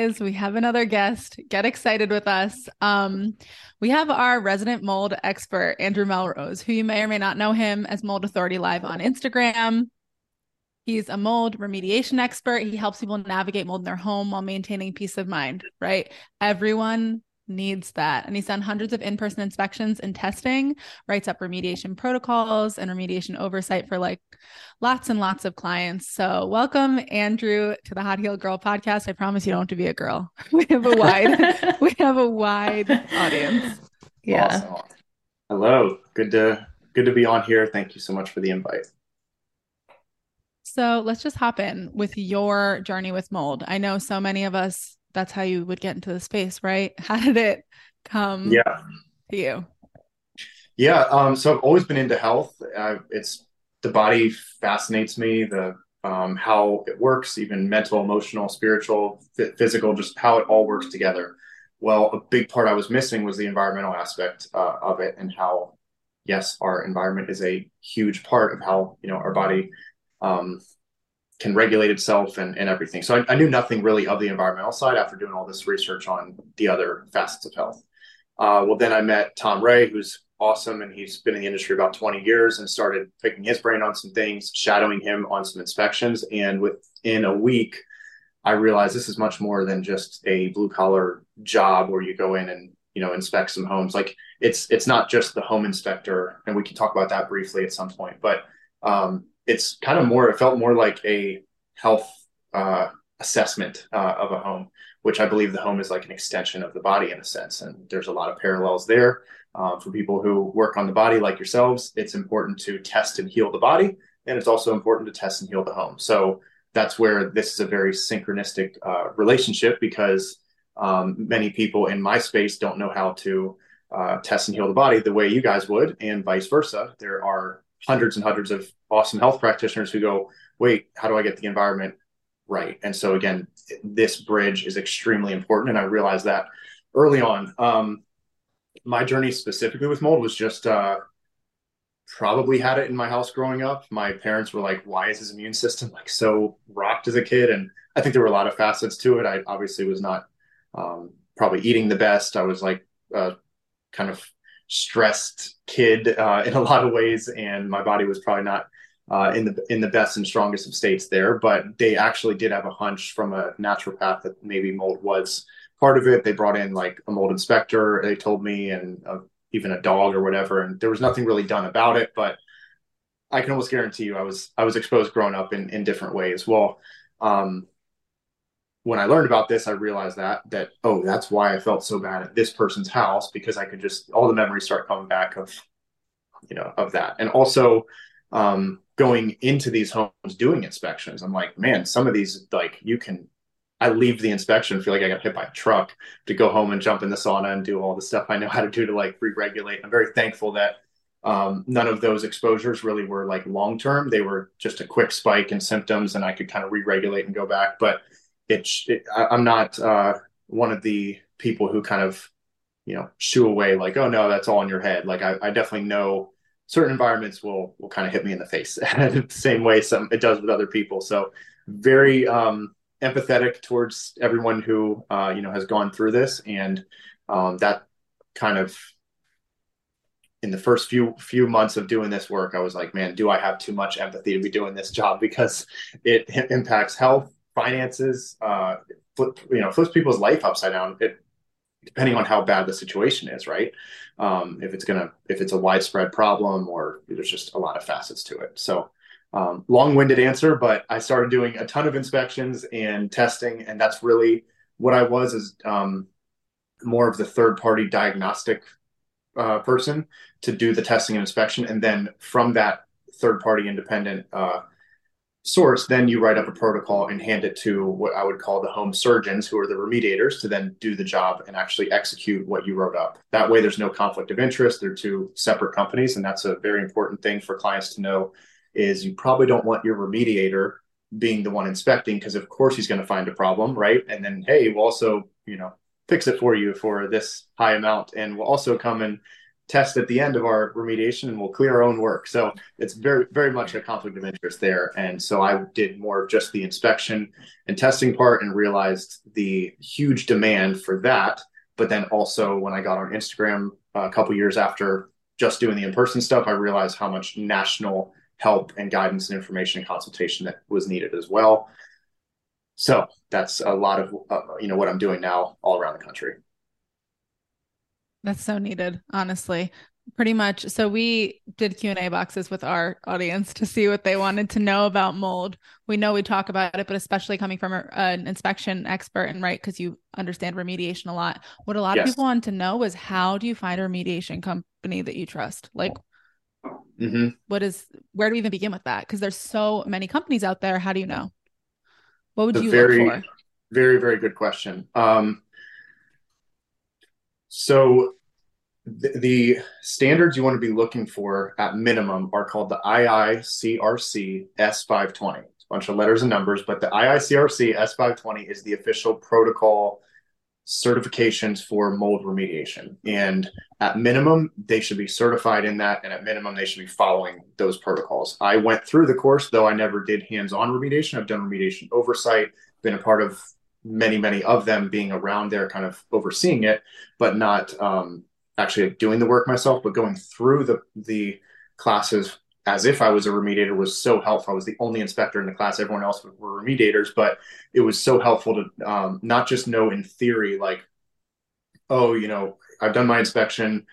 Guys, we have another guest. Get excited with us. Um, we have our resident mold expert, Andrew Melrose, who you may or may not know him as Mold Authority Live on Instagram. He's a mold remediation expert. He helps people navigate mold in their home while maintaining peace of mind, right? Everyone needs that. And he's done hundreds of in person inspections and testing, writes up remediation protocols and remediation oversight for like lots and lots of clients. So, welcome, Andrew, to the Hot Healed Girl podcast. I promise you don't have to be a girl. We have a wide, we have a wide audience. Yeah. Awesome. Hello. Good to good to be on here. Thank you so much for the invite. So let's just hop in with your journey with mold. I know so many of us that's how you would get into the space, right? How did it come yeah. to you? Yeah, um, so I've always been into health. Uh, it's the body fascinates me. The um, how it works, even mental, emotional, spiritual, f- physical, just how it all works together. Well, a big part I was missing was the environmental aspect uh, of it, and how, yes, our environment is a huge part of how you know our body um, can regulate itself and, and everything. So I, I, knew nothing really of the environmental side after doing all this research on the other facets of health. Uh, well, then I met Tom Ray, who's awesome, and he's been in the industry about 20 years, and started picking his brain on some things, shadowing him on some inspections. And within a week, I realized this is much more than just a blue collar job where you go in and you know inspect some homes. Like it's it's not just the home inspector, and we can talk about that briefly at some point, but um, it's kind of more, it felt more like a health uh, assessment uh, of a home, which I believe the home is like an extension of the body in a sense. And there's a lot of parallels there. Um, for people who work on the body like yourselves, it's important to test and heal the body. And it's also important to test and heal the home. So that's where this is a very synchronistic uh, relationship because um, many people in my space don't know how to uh, test and heal the body the way you guys would, and vice versa. There are hundreds and hundreds of awesome health practitioners who go, wait, how do I get the environment right? And so again, this bridge is extremely important, and I realized that early on. Um, my journey specifically with mold was just uh, probably had it in my house growing up. My parents were like, "Why is his immune system like so rocked as a kid?" And I think there were a lot of facets to it. I obviously was not um, probably eating the best. I was like uh, kind of stressed kid uh, in a lot of ways, and my body was probably not uh, in the in the best and strongest of states there. But they actually did have a hunch from a naturopath that maybe mold was part of it. They brought in like a mold inspector. They told me, and uh, even a dog or whatever, and there was nothing really done about it. But I can almost guarantee you, I was I was exposed growing up in in different ways. Well. Um, when I learned about this, I realized that that oh, that's why I felt so bad at this person's house because I could just all the memories start coming back of you know of that, and also um, going into these homes doing inspections. I'm like, man, some of these like you can. I leave the inspection, feel like I got hit by a truck to go home and jump in the sauna and do all the stuff I know how to do to like re-regulate. I'm very thankful that um, none of those exposures really were like long term. They were just a quick spike in symptoms, and I could kind of re-regulate and go back. But it's it, I, am not uh, one of the people who kind of you know shoo away like oh no that's all in your head. Like I, I definitely know certain environments will will kind of hit me in the face the same way some it does with other people. So very um, empathetic towards everyone who uh, you know has gone through this and um, that kind of in the first few few months of doing this work i was like man do i have too much empathy to be doing this job? Because it impacts health finances, uh, flip, you know, flips people's life upside down. It, depending on how bad the situation is, right? Um, if it's gonna, if it's a widespread problem, or there's just a lot of facets to it. So, um, long-winded answer, but I started doing a ton of inspections and testing, and that's really what I was is um, more of the third-party diagnostic uh, person to do the testing and inspection, and then from that third-party independent uh, source, then you write up a protocol and hand it to what I would call the home surgeons, who are the remediators, to then do the job and actually execute what you wrote up. That way, there's no conflict of interest. They're two separate companies, and that's a very important thing for clients to know. Is you probably don't want your remediator being the one inspecting because, of course, he's going to find a problem, right? And then, hey, we'll also, you know, fix it for you for this high amount, and we'll also come and test at the end of our remediation and we'll clear our own work. So it's very, very much a conflict of interest there. And so I did more of just the inspection and testing part and realized the huge demand for that. But then also when I got on Instagram a couple years after just doing the in-person stuff, I realized how much national help and guidance and information and consultation that was needed as well. So that's a lot of uh, you know what I'm doing now all around the country. That's so needed, honestly. Pretty much. So we did Q&A boxes with our audience to see what they wanted to know about mold. We know we talk about it, but especially coming from a, an inspection expert and right because you understand remediation a lot. What a lot yes. of people want to know is how do you find a remediation company that you trust? Like mm-hmm. what is where do we even begin with that? Because there's so many companies out there. How do you know? What would you very, look for? Very, very good question. Um, so the, the, standards you want to be looking for at minimum are called the IICRC S520. It's a bunch of letters and numbers, but the IICRC S520 is the official protocol certifications for mold remediation. And at minimum, they should be certified in that. And at minimum, they should be following those protocols. I went through the course, though I never did hands on remediation. I've done remediation oversight, been a part of many, many of them being around there, kind of overseeing it, but not um, actually doing the work myself. But going through the the classes as if I was a remediator was so helpful. I was the only inspector in the class; everyone else were remediators, but it was so helpful to um, not just know in theory, like, oh, you know, I've done my inspection.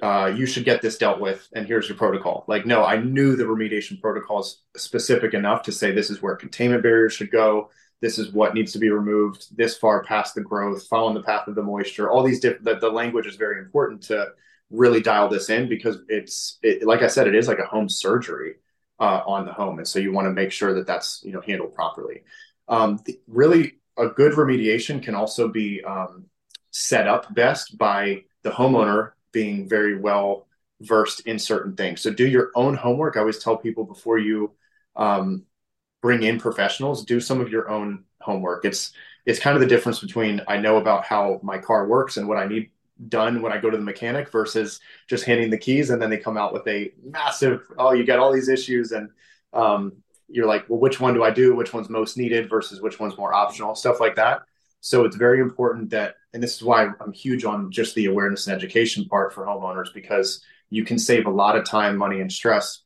Uh, you should get this dealt with, and here's your protocol. Like, no, I knew the remediation protocols specific enough to say this is where containment barriers should go this is what needs to be removed this far past the growth, following the path of the moisture. All these different, the, the language is very important to really dial this in because it's, it, like I said, it is like a home surgery uh, on the home. And so you want to make sure that that's, you know, handled properly. Um, really, a good remediation can also be um, set up best by the homeowner being very well versed in certain things. So do your own homework. I always tell people before you um, bring in professionals, do some of your own homework. It's it's kind of the difference between I know about how my car works and what I need done when I go to the mechanic versus just handing the keys and then they come out with a massive oh you got all these issues and um, you're like well which one do I do which one's most needed versus which one's more optional stuff like that. So it's very important that and this is why I'm huge on just the awareness and education part for homeowners because you can save a lot of time, money, and stress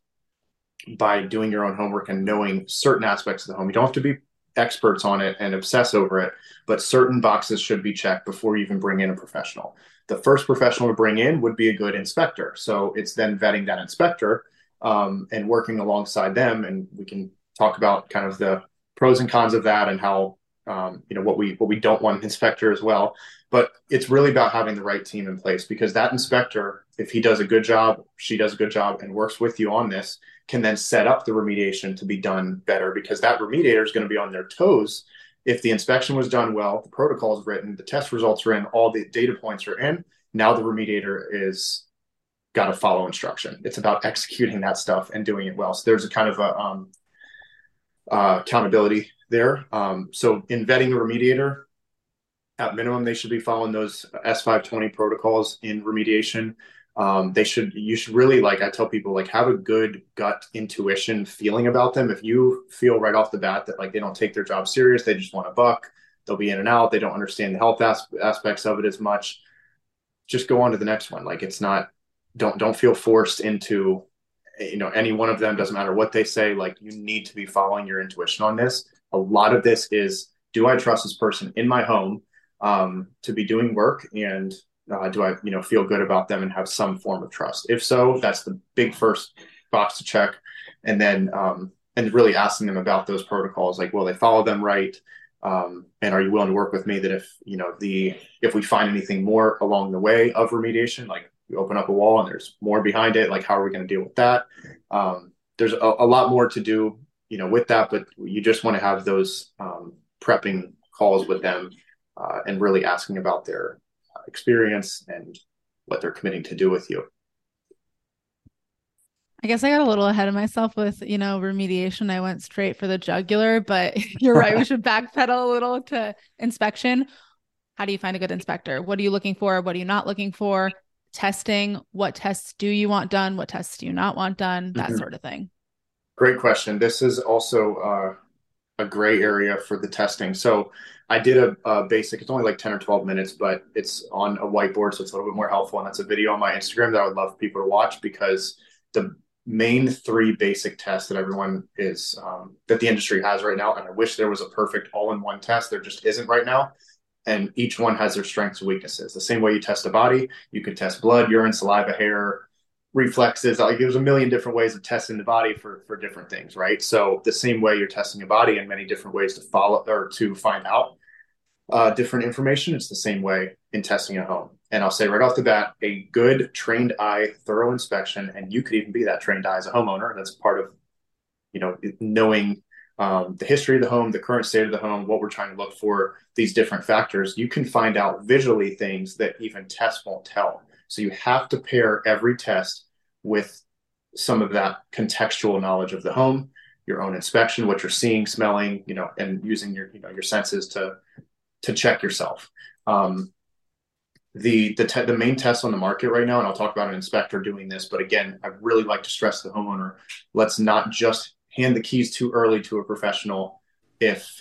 by doing your own homework and knowing certain aspects of the home. You don't have to be experts on it and obsess over it, but certain boxes should be checked before you even bring in a professional. The first professional to bring in would be a good inspector. So it's then vetting that inspector um, and working alongside them. And we can talk about kind of the pros and cons of that and how um, you know what we what we don't want an inspector as well. But it's really about having the right team in place because that inspector, if he does a good job, she does a good job, and works with you on this, can then set up the remediation to be done better because that remediator is going to be on their toes. If the inspection was done well, the protocol is written, the test results are in, all the data points are in. Now the remediator is got to follow instruction. It's about executing that stuff and doing it well. So there's a kind of a um, uh, accountability there. Um, so in vetting the remediator, at minimum, they should be following those S520 protocols in remediation um, they should you should really like i tell people like have a good gut intuition feeling about them. If you feel right off the bat that like they don't take their job serious they just want a buck they'll be in and out they don't understand the health as- aspects of it as much just go on to the next one. Like it's not don't don't feel forced into you know any one of them doesn't matter what they say like you need to be following your intuition on this. A lot of this is do i trust this person in my home um, to be doing work? And uh, do I, you know, feel good about them and have some form of trust? If so, that's the big first box to check, and then um, and really asking them about those protocols, like will they follow them right, um, and are you willing to work with me that if you know the if we find anything more along the way of remediation, like you open up a wall and there's more behind it, like how are we going to deal with that? Um, there's a, a, lot more to do, you know, with that, but you just want to have those um, prepping calls with them uh, and really asking about their experience and what they're committing to do with you. I guess I got a little ahead of myself with, you know, remediation. I went straight for the jugular, but you're right. we should backpedal a little to inspection. How do you find a good inspector? What are you looking for? What are you not looking for? testing? What tests do you want done? What tests do you not want done? That mm-hmm. sort of thing. Great question. This is also uh, a gray area for the testing. So I did a, a, basic, it's only like 10 or 12 minutes, but it's on a whiteboard. So it's a little bit more helpful. And that's a video on my Instagram that I would love people to watch because the main three basic tests that everyone is, um, that the industry has right now. And I wish there was a perfect all in one test. There just isn't right now. And each one has their strengths and weaknesses. The same way you test a body, you could test blood, urine, saliva, hair, reflexes like there's a million different ways of testing the body for for different things right so the same way you're testing a body in many different ways to follow or to find out uh, different information. It's the same way in testing at home. And i'll say right off the bat a good trained eye thorough inspection and you could even be that trained eye as a homeowner. That's part of you know knowing um, the history of the home the current state of the home what we're trying to look for these different factors. You can find out visually things that even tests won't tell. So you have to pair every test with some of that contextual knowledge of the home, your own inspection, what you're seeing, smelling, you know, and using your, you know, your senses to to check yourself. Um, the the te- the main test on the market right now, and I'll talk about an inspector doing this, but again, I really like to stress the homeowner. Let's not just hand the keys too early to a professional if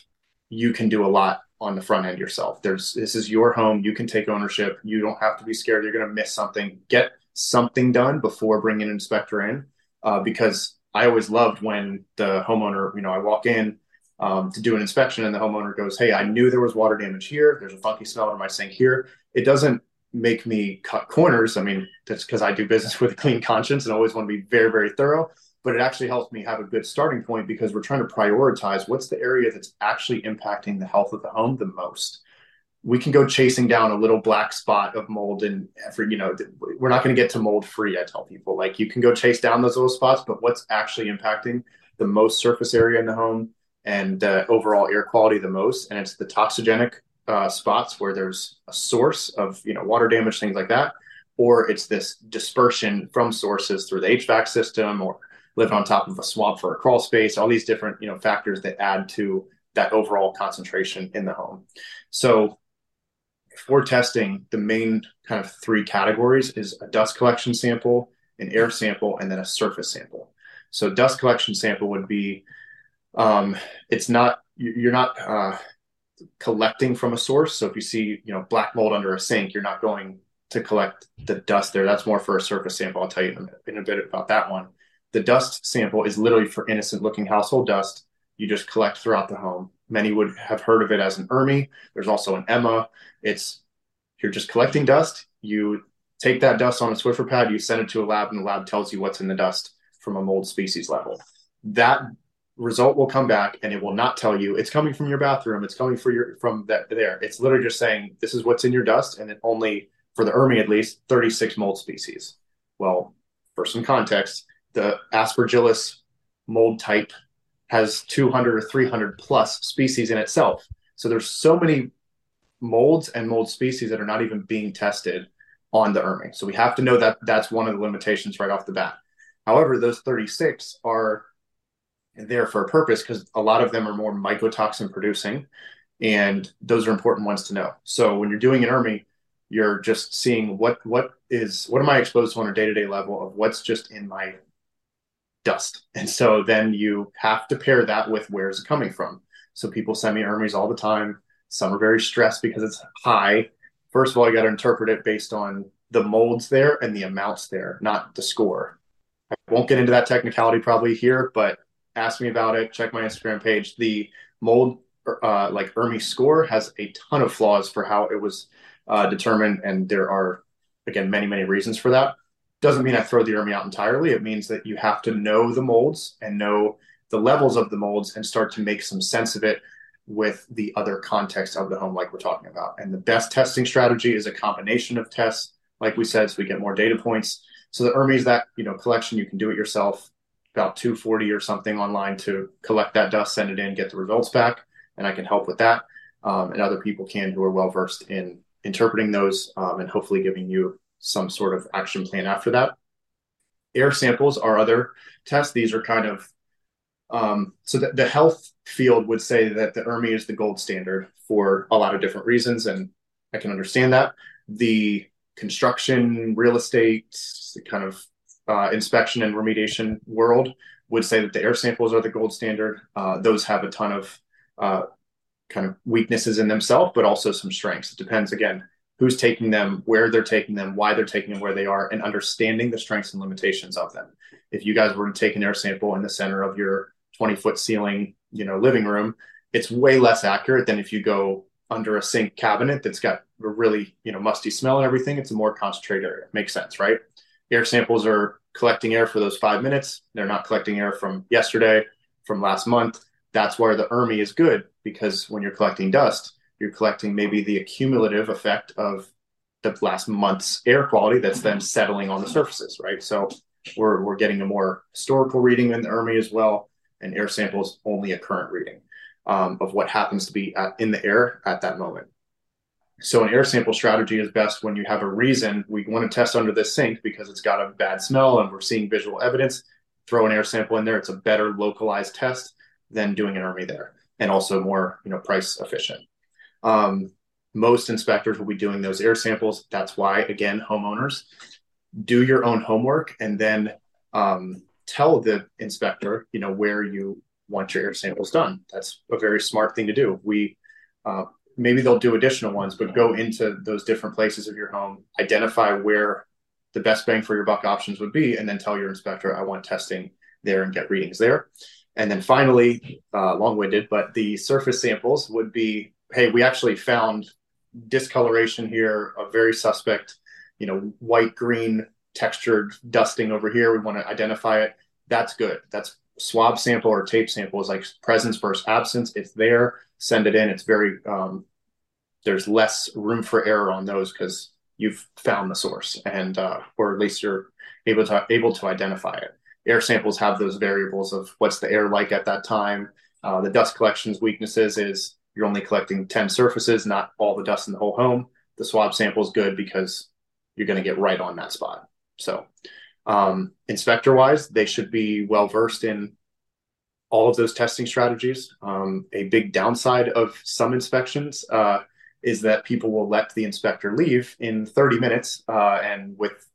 you can do a lot on the front end yourself. There's this is your home. You can take ownership. You don't have to be scared you're going to miss something. Get something done before bringing an inspector in, uh, because I always loved when the homeowner, you know, I walk in um, to do an inspection and the homeowner goes, "Hey, I knew there was water damage here. There's a funky smell in my sink here." It doesn't make me cut corners. I mean, that's because I do business with a clean conscience and always want to be very, very thorough but it actually helps me have a good starting point because we're trying to prioritize what's the area that's actually impacting the health of the home the most we can go chasing down a little black spot of mold and every you know we're not going to get to mold free i tell people like you can go chase down those little spots but what's actually impacting the most surface area in the home and uh, overall air quality the most and it's the toxigenic uh, spots where there's a source of you know water damage things like that or it's this dispersion from sources through the hvac system or living on top of a swamp for a crawl space, all these different, you know, factors that add to that overall concentration in the home. So for testing, the main kind of three categories is a dust collection sample, an air sample, and then a surface sample. So dust collection sample would be, um, it's not, you're not uh, collecting from a source. So if you see, you know, black mold under a sink, you're not going to collect the dust there. That's more for a surface sample. I'll tell you in a, in a bit about that one the dust sample is literally for innocent looking household dust you just collect throughout the home. Many would have heard of it as an ERMI. There's also an EMMA. It's you're just collecting dust. You take that dust on a Swiffer pad, you send it to a lab, and the lab tells you what's in the dust from a mold species level. That result will come back and it will not tell you it's coming from your bathroom, it's coming for your from that there. It's literally just saying this is what's in your dust, and it only for the ERMI at least 36 mold species. Well, for some context, the aspergillus mold type has 200 or 300 plus species in itself. So there's so many molds and mold species that are not even being tested on the ERMI. So we have to know that that's one of the limitations right off the bat. However, those 36 are there for a purpose because a lot of them are more mycotoxin producing, and those are important ones to know. So when you're doing an ERMI, you're just seeing what what is what am I exposed to on a day to day level of what's just in my dust. And so then you have to pair that with where is it coming from. So people send me ERMIs all the time. Some are very stressed because it's high. First of all, you got to interpret it based on the molds there and the amounts there, not the score. I won't get into that technicality probably here, but ask me about it. Check my Instagram page. The mold, uh, like ERMI score, has a ton of flaws for how it was uh, determined, and there are again many many reasons for that doesn't mean I throw the ERMI out entirely. It means that you have to know the molds and know the levels of the molds and start to make some sense of it with the other context of the home, like we're talking about. And the best testing strategy is a combination of tests, like we said, so we get more data points. So the ERMI is that you know collection. You can do it yourself, about 240 or something online to collect that dust, send it in, get the results back, and I can help with that. Um, and other people can who are well versed in interpreting those um, and hopefully giving you some sort of action plan after that. Air samples are other tests. These are kind of um, so the, the health field would say that the ERMI is the gold standard for a lot of different reasons, and I can understand that. The construction, real estate, the kind of uh, inspection and remediation world would say that the air samples are the gold standard. Uh, those have a ton of uh, kind of weaknesses in themselves, but also some strengths. It depends again who's taking them, where they're taking them, why they're taking them, where they are, and understanding the strengths and limitations of them. If you guys were to take an air sample in the center of your 20 foot ceiling, you know, living room, it's way less accurate than if you go under a sink cabinet that's got a really, you know, musty smell and everything. It's a more concentrated area. Makes sense, right? Air samples are collecting air for those five minutes. They're not collecting air from yesterday, from last month. That's where the ERMI is good because when you're collecting dust, you're collecting maybe the accumulative effect of the last month's air quality that's then settling on the surfaces, right? So we're, we're getting a more historical reading in the ERMI as well, and air samples only a current reading um, of what happens to be at, in the air at that moment. So an air sample strategy is best when you have a reason we want to test under this sink because it's got a bad smell and we're seeing visual evidence. Throw an air sample in there. It's a better localized test than doing an ERMI there, and also more you know price efficient. Um, most inspectors will be doing those air samples. That's why, again, homeowners do your own homework and then um, tell the inspector, you know, where you want your air samples done. That's a very smart thing to do. We uh, maybe they'll do additional ones, but go into those different places of your home, identify where the best bang for your buck options would be, and then tell your inspector, I want testing there and get readings there. And then finally, uh, long winded, but the surface samples would be hey, we actually found discoloration here, a very suspect, you know, white green textured dusting over here. We want to identify it. That's good. That's swab sample or tape sample is like presence versus absence. It's there. Send it in. It's very um, there's less room for error on those because you've found the source and uh, or at least you're able to able to identify it. Air samples have those variables of what's the air like at that time. Uh, the dust collection's weaknesses is you're only collecting 10 surfaces, not all the dust in the whole home. The swab sample is good because you're going to get right on that spot. So, um, inspector wise, they should be well versed in all of those testing strategies. Um, a big downside of some inspections uh, is that people will let the inspector leave in 30 minutes uh, and with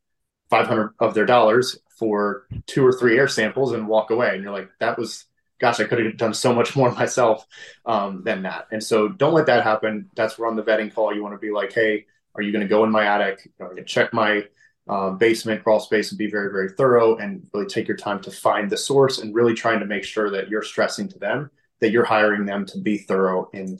500 of their dollars for two or three air samples and walk away. And you're like, that was gosh, I could have done so much more myself um, than that. And so don't let that happen. That's where on the vetting call, you want to be like, hey, are you going to go in my attic? Are you going to check my uh, basement, crawl space, and be very, very thorough and really take your time to find the source and really trying to make sure that you're stressing to them that you're hiring them to be thorough in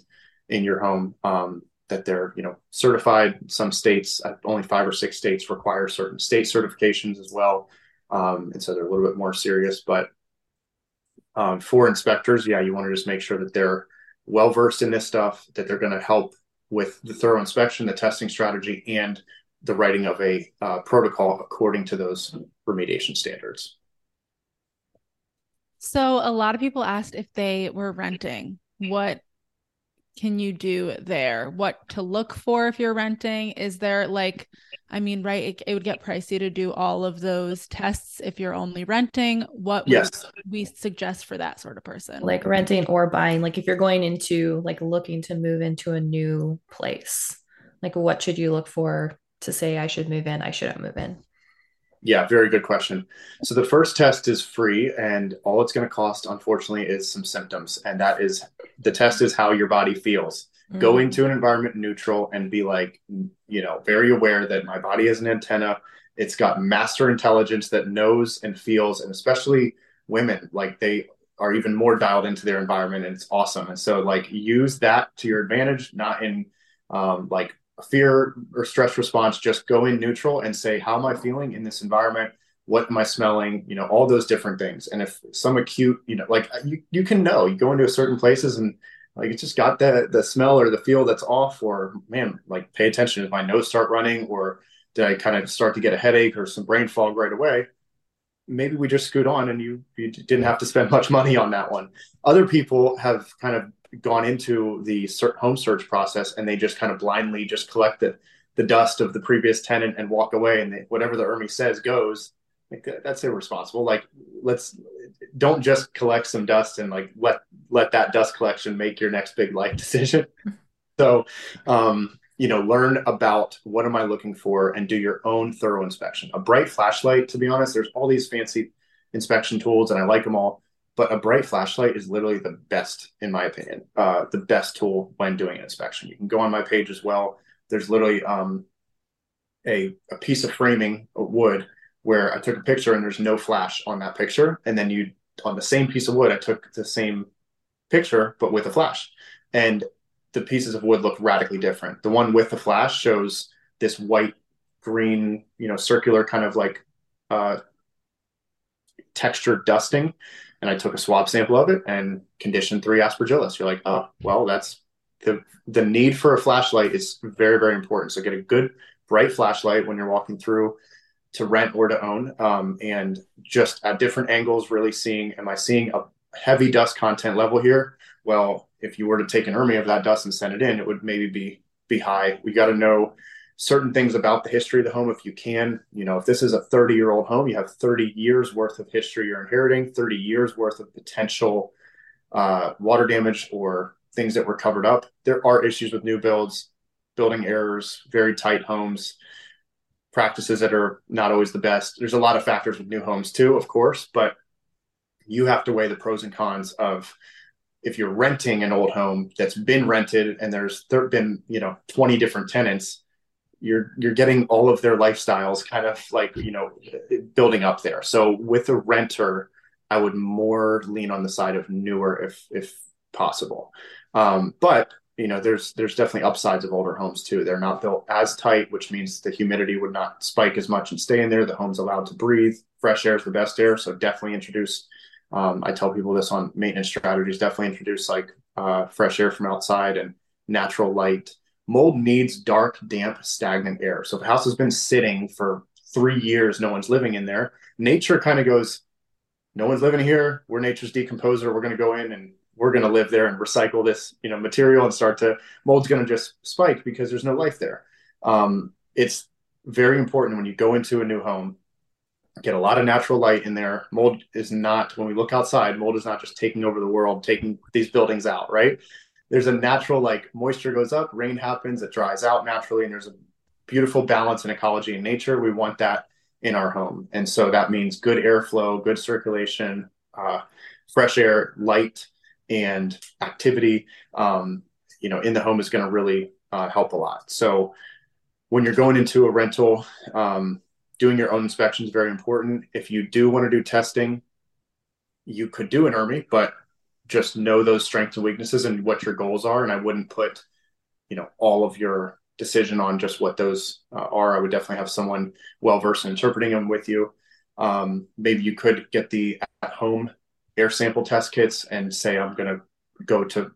in your home. Um, that they're you know certified. Some states, uh, only five or six states, require certain state certifications as well, um, and so they're a little bit more serious. But um, for inspectors, yeah, you want to just make sure that they're well versed in this stuff, that they're going to help with the thorough inspection, the testing strategy, and the writing of a uh, protocol according to those remediation standards. So, a lot of people asked if they were renting, what can you do there? What to look for if you're renting? Is there like, I mean, right? It, it would get pricey to do all of those tests if you're only renting. What yes. we suggest for that sort of person? Like renting or buying. Like if you're going into like looking to move into a new place, like what should you look for to say I should move in? I shouldn't move in. Yeah, very good question. So the first test is free, and all it's going to cost, unfortunately, is some symptoms, and that is the test is how your body feels. Mm-hmm. Go into an environment neutral and be like, you know, very aware that my body is an antenna. It's got master intelligence that knows and feels, and especially women, like they are even more dialed into their environment, and it's awesome. And so, like, use that to your advantage, not in um, like fear or stress response, just go in neutral and say, how am I feeling in this environment? What am I smelling? You know, all those different things. And if some acute, you know, like you, you can know, you go into certain places and like it's just got the the smell or the feel that's off, or man, like pay attention. Did my nose start running, or did I kind of start to get a headache or some brain fog right away? Maybe we just scoot on and you you didn't have to spend much money on that one. Other people have kind of gone into the home search process and they just kind of blindly just collect the, the dust of the previous tenant and walk away and they, whatever the ERMI says goes like that's irresponsible. Like let's don't just collect some dust and like let let that dust collection make your next big life decision. So um you know, learn about what am I looking for and do your own thorough inspection. A bright flashlight, to be honest, there's all these fancy inspection tools and I like them all, but a bright flashlight is literally the best, in my opinion, uh, the best tool when doing an inspection. You can go on my page as well. There's literally um, a, a piece of framing of wood where I took a picture and there's no flash on that picture. And then you, on the same piece of wood, I took the same picture, but with a flash. And the pieces of wood look radically different. The one with the flash shows this white, green, you know, circular kind of like uh, textured dusting. And I took a swab sample of it and condition three aspergillus. You're like, oh, well, that's the the need for a flashlight is very, very important. So get a good bright flashlight when you're walking through to rent or to own. Um, and just at different angles, really seeing, am I seeing a heavy dust content level here? Well, if you were to take an ERMI of that dust and send it in, it would maybe be be high. We got to know certain things about the history of the home if you can. You know, if this is a 30 year old home, you have 30 years worth of history you're inheriting, 30 years worth of potential uh, water damage or things that were covered up. There are issues with new builds, building errors, very tight homes, practices that are not always the best. There's a lot of factors with new homes too, of course, but you have to weigh the pros and cons of if you're renting an old home that's been rented and there's there been you know 20 different tenants you're you're getting all of their lifestyles kind of like you know building up there. So with a renter i would more lean on the side of newer if if possible. Um, but you know there's there's definitely upsides of older homes too. They're not built as tight which means the humidity would not spike as much and stay in there. The home's allowed to breathe. Fresh air is the best air. So definitely introduce um, I tell people this on maintenance strategies. Definitely introduce like uh, fresh air from outside and natural light. Mold needs dark, damp, stagnant air. So if a house has been sitting for three years, no one's living in there. Nature kind of goes, no one's living here. We're nature's decomposer. We're going to go in and we're going to live there and recycle this, you know, material and start to mold's going to just spike because there's no life there. Um, it's very important when you go into a new home get a lot of natural light in there. Mold is not, when we look outside, mold is not just taking over the world, taking these buildings out, right? There's a natural, like, moisture goes up, rain happens, it dries out naturally, and there's a beautiful balance in ecology and nature. We want that in our home. And so that means good airflow, good circulation, uh, fresh air, light, and activity, um, you know, in the home is going to really uh, help a lot. So when you're going into a rental, um, doing your own inspection is very important. If you do want to do testing, you could do an ERMI, but just know those strengths and weaknesses and what your goals are. And I wouldn't put, you know, all of your decision on just what those uh, are. I would definitely have someone well versed in interpreting them with you. Um, maybe you could get the at home air sample test kits and say, I'm going to go to,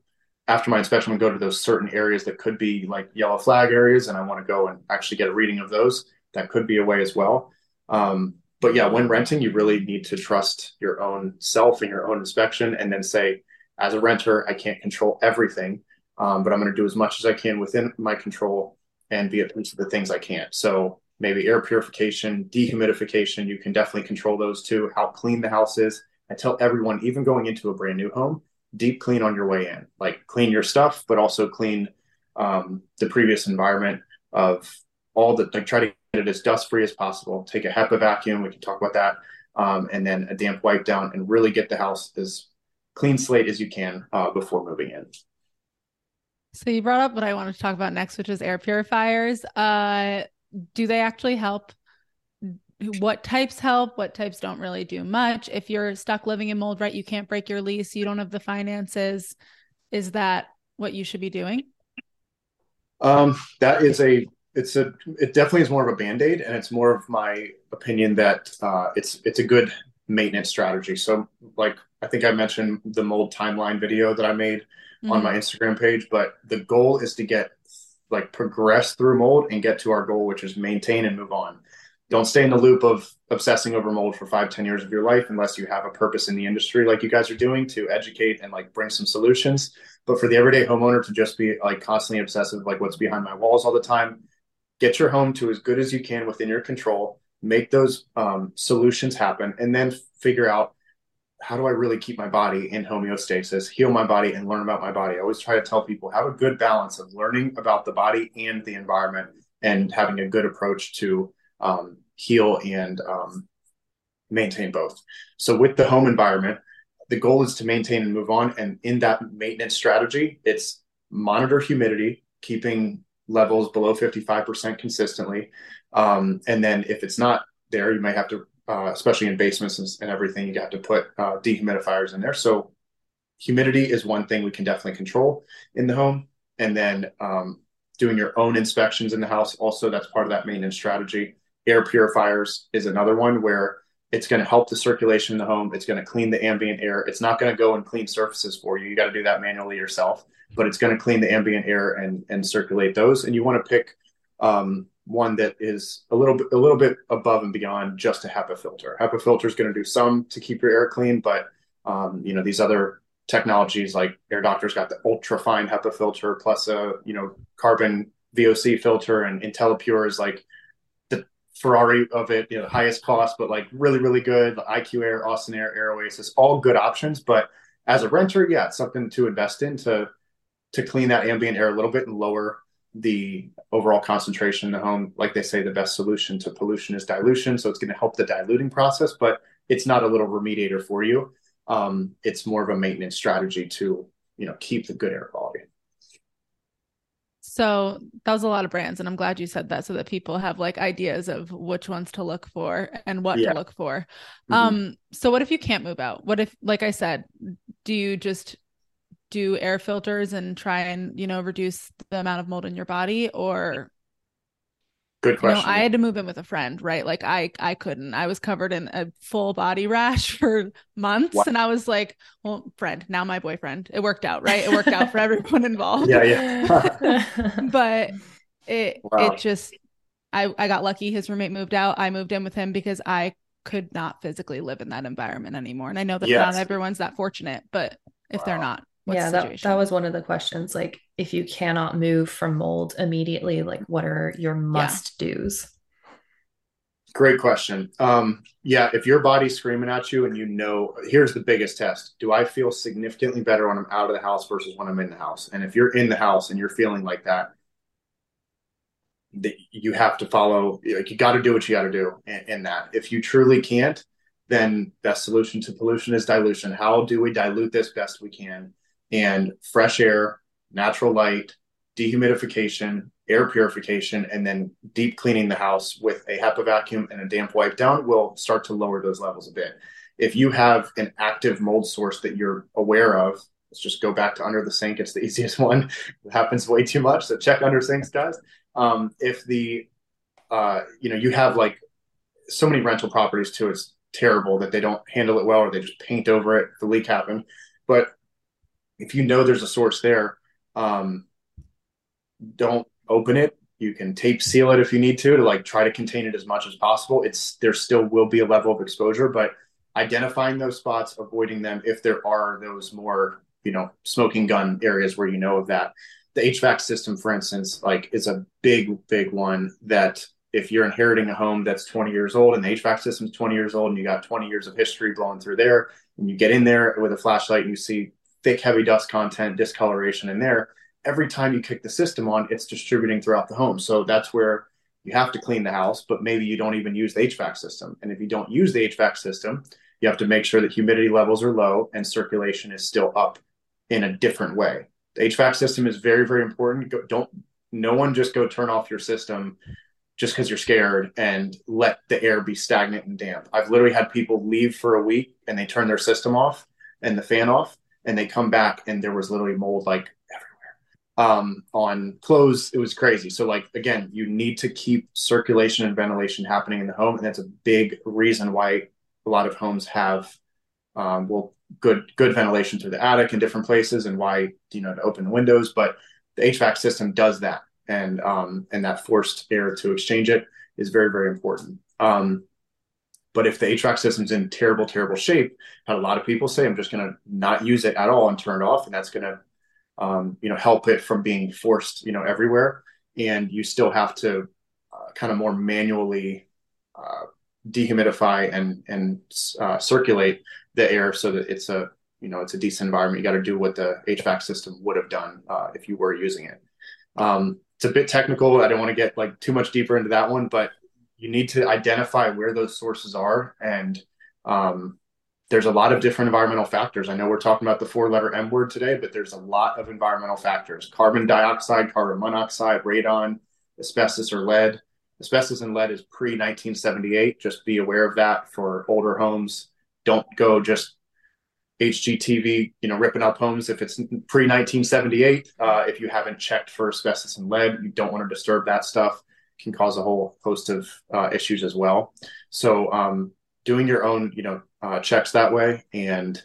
after my inspection, to go to those certain areas that could be like yellow flag areas. And I want to go and actually get a reading of those that could be a way as well. Um, but yeah, when renting, you really need to trust your own self and your own inspection, and then say, as a renter, I can't control everything, um, but I'm going to do as much as I can within my control and be at least the things I can't. So maybe air purification, dehumidification, you can definitely control those too. How clean the house is. I tell everyone, even going into a brand new home, deep clean on your way in. Like clean your stuff, but also clean um, the previous environment of all the like try to get it as dust free as possible. Take a HEPA vacuum. We can talk about that. Um, and then a damp wipe down and really get the house as clean slate as you can uh, before moving in. So you brought up what I wanted to talk about next, which is air purifiers. Uh, do they actually help? What types help? What types don't really do much? If you're stuck living in mold, right, you can't break your lease. You don't have the finances. Is that what you should be doing? Um, that is a it's a it definitely is more of a band-aid and it's more of my opinion that uh, it's it's a good maintenance strategy. So like i think i mentioned the mold timeline video that i made mm-hmm. on my instagram page but the goal is to get like progress through mold and get to our goal which is maintain and move on. Don't stay in the loop of obsessing over mold for five ten years of your life unless you have a purpose in the industry like you guys are doing to educate and like bring some solutions. But for the everyday homeowner to just be like constantly obsessive like what's behind my walls all the time get your home to as good as you can within your control, make those um, solutions happen, and then figure out how do I really keep my body in homeostasis, heal my body, and learn about my body? I always try to tell people have a good balance of learning about the body and the environment and having a good approach to um, heal and um, maintain both. So, with the home environment, the goal is to maintain and move on. And in that maintenance strategy, it's monitor humidity, keeping levels below 55% consistently. Um, and then if it's not there, you may have to uh, especially in basements and, and, everything, you have to put uh, dehumidifiers in there. So humidity is one thing we can definitely control in the home. And then um, doing your own inspections in the house, also that's part of that maintenance strategy. Air purifiers is another one where it's going to help the circulation in the home. It's going to clean the ambient air. It's not going to go and clean surfaces for you. You got to do that manually yourself, but it's going to clean the ambient air and and circulate those. And you want to pick um, one that is a little bit a little bit above and beyond just a HEPA filter. HEPA filter is going to do some to keep your air clean, but um, you know these other technologies like Air Doctor's got the ultra fine HEPA filter plus a you know carbon VOC filter, and IntelliPure is like the Ferrari of it, you know, highest cost, but like really really good. The IQ Air, Austin Air, Air Oasis, all good options. But as a renter, yeah, it's something to invest in to to clean that ambient air a little bit and lower the overall concentration in the home. Like they say, the best solution to pollution is dilution. So it's going to help the diluting process, but it's not a little remediator for you. Um, it's more of a maintenance strategy to you know keep the good air quality. So that was a lot of brands, and I'm glad you said that so that people have like ideas of which ones to look for and what yeah. to look for. Mm-hmm. Um, so what if you can't move out? What if, like I said, do you just do air filters and try and you know reduce the amount of mold in your body or good question you know, i had to move in with a friend right? Like i i couldn't. I was covered in a full body rash for months what? and i was like well friend now my boyfriend. It worked out right? It worked out for everyone involved. Yeah yeah. But it wow. it just i i got lucky. His roommate moved out. I moved in with him because i could not physically live in that environment anymore. And i know that yes. not everyone's that fortunate but if wow. they're not What's yeah, that, that was one of the questions. Like, if you cannot move from mold immediately, like, what are your must do's? Great question. Um, yeah, if your body's screaming at you and you know, here's the biggest test Do I feel significantly better when I'm out of the house versus when I'm in the house? And if you're in the house and you're feeling like that, that you have to follow, like, you got to do what you got to do in, in that. If you truly can't, then best solution to pollution is dilution. How do we dilute this best we can? And fresh air, natural light, dehumidification, air purification, and then deep cleaning the house with a HEPA vacuum and a damp wipe down will start to lower those levels a bit. If you have an active mold source that you're aware of, let's just go back to under the sink. It's the easiest one. It happens way too much. So check under sinks, guys. Um, if the, uh, you know, you have like so many rental properties too, it's terrible that they don't handle it well or they just paint over it. The leak happened. But if you know there's a source there, um, don't open it. You can tape seal it if you need to to like try to contain it as much as possible. It's there still will be a level of exposure, but identifying those spots, avoiding them if there are those more you know smoking gun areas where you know of that. The HVAC system, for instance, like is a big big one that if you're inheriting a home that's 20 years old and the HVAC system's 20 years old and you got 20 years of history blowing through there and you get in there with a flashlight and you see thick, heavy dust content, discoloration in there. Every time you kick the system on, it's distributing throughout the home. So that's where you have to clean the house, but maybe you don't even use the HVAC system. And if you don't use the HVAC system, you have to make sure that humidity levels are low and circulation is still up in a different way. The HVAC system is very, very important. don't no one just go turn off your system just because you're scared and let the air be stagnant and damp. I've literally had people leave for a week and they turn their system off and the fan off and they come back and there was literally mold like everywhere um, on clothes. It was crazy. So like again, you need to keep circulation and ventilation happening in the home, and that's a big reason why a lot of homes have um, well good good ventilation through the attic in different places, and why you know to open the windows. But the HVAC system does that, and um, and that forced air to exchange it is very very important. Um, but if the HVAC system's in terrible, terrible shape, had a lot of people say, I'm just going to not use it at all and turn it off. And that's going to, um, you know, help it from being forced, you know, everywhere. And you still have to uh, kind of more manually uh, dehumidify and, and uh, circulate the air so that it's a you know it's a decent environment. You got to do what the HVAC system would have done uh, if you were using it. Um, it's a bit technical. I don't want to get like too much deeper into that one, but you need to identify where those sources are and um, there's a lot of different environmental factors. I know we're talking about the four letter M word today, but there's a lot of environmental factors carbon dioxide, carbon monoxide, radon, asbestos or lead. Asbestos and lead is pre 1978. Just be aware of that for older homes. Don't go just HGTV, you know, ripping up homes if it's pre 1978. Uh, if you haven't checked for asbestos and lead, you don't want to disturb that stuff. Can cause a whole host of uh, issues as well. So, um, doing your own, you know, uh, checks that way, and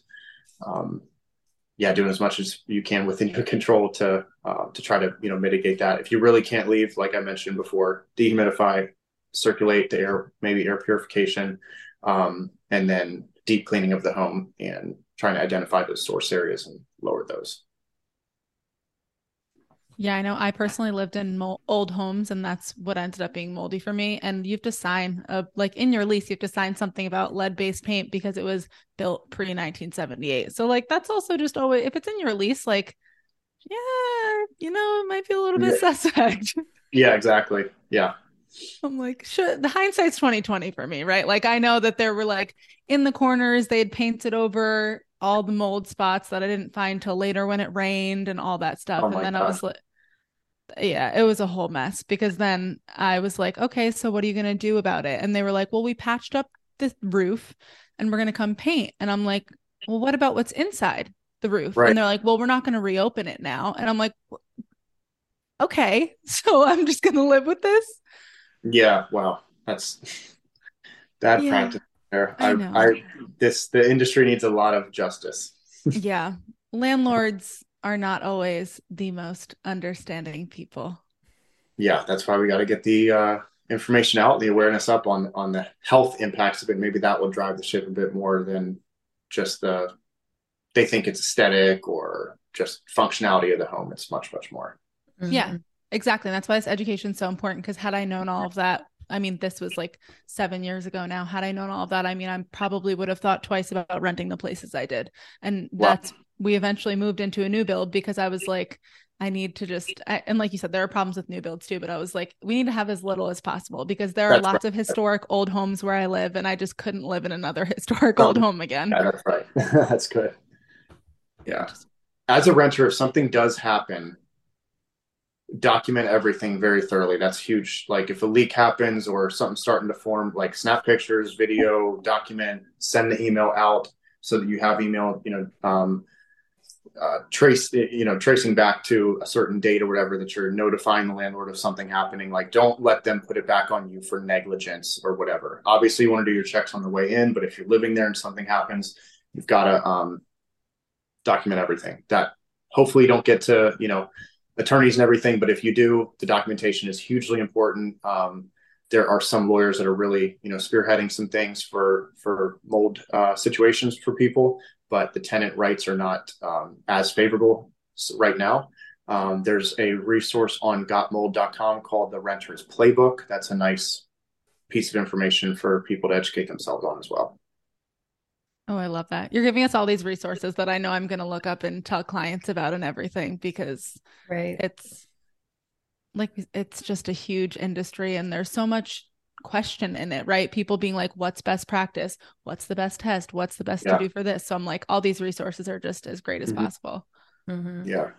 um, yeah, doing as much as you can within your control to uh, to try to you know mitigate that. If you really can't leave, like I mentioned before, dehumidify, circulate the air, maybe air purification, um, and then deep cleaning of the home and trying to identify those source areas and lower those. Yeah, I know. I personally lived in mo- old homes, and that's what ended up being moldy for me. And you have to sign a like in your lease, you have to sign something about lead based paint because it was built pre 1978. So like that's also just always if it's in your lease, like yeah, you know, it might be a little bit yeah. suspect. Yeah, exactly. Yeah. I'm like, should the hindsight's 2020 for me, right? Like I know that there were like in the corners they had painted over all the mold spots that I didn't find till later when it rained and all that stuff. Oh and then God. I was like yeah, it was a whole mess because then I was like, okay, so what are you going to do about it? And they were like, well, we patched up the roof and we're going to come paint. And I'm like, well, what about what's inside the roof? Right. And they're like, well, we're not going to reopen it now. And I'm like, okay, so I'm just going to live with this. Yeah. Wow. That's bad yeah, practice there. I, I, I, this, the industry needs a lot of justice. yeah. Landlords are not always the most understanding people. Yeah, that's why we got to get the uh, information out, the awareness up on on the health impacts of it. Maybe that will drive the ship a bit more than just the they think it's aesthetic or just functionality of the home. It's much much more. Mm-hmm. Yeah, exactly. And that's why this education is so important. Because had I known all of that I mean, this was like seven years ago now. Had I known all of that, I mean, I probably would have thought twice about renting the places I did. And that's we eventually moved into a new build because I was like, I need to just, I, and like you said, there are problems with new builds too, but I was like, we need to have as little as possible because there are that's lots right. of historic old homes where I live and I just couldn't live in another historic old home again. Yeah, that's right. that's good. Yeah. As a renter, if something does happen, document everything very thoroughly. That's huge. Like if a leak happens or something's starting to form, like snap pictures, video, document, send the email out so that you have email, you know, um, uh, trace you know tracing back to a certain date or whatever that you're notifying the landlord of something happening like don't let them put it back on you for negligence or whatever. Obviously you want to do your checks on the way in but if you're living there and something happens you've got to um, document everything. That hopefully you don't get to you know attorneys and everything but if you do the documentation is hugely important. Um, there are some lawyers that are really you know spearheading some things for for mold uh, situations for people but the tenant rights are not um, as favorable right now. Um, there's a resource on gotmold.com called the Renter's Playbook. That's a nice piece of information for people to educate themselves on as well. Oh, I love that. You're giving us all these resources that I know I'm going to look up and tell clients about and everything because right. it's like it's just a huge industry and there's so much question in it, right? People being like, what's best practice? What's the best test? What's the best yeah. to do for this? So I'm like, all these resources are just as great as mm-hmm. possible. Mm-hmm. Yeah.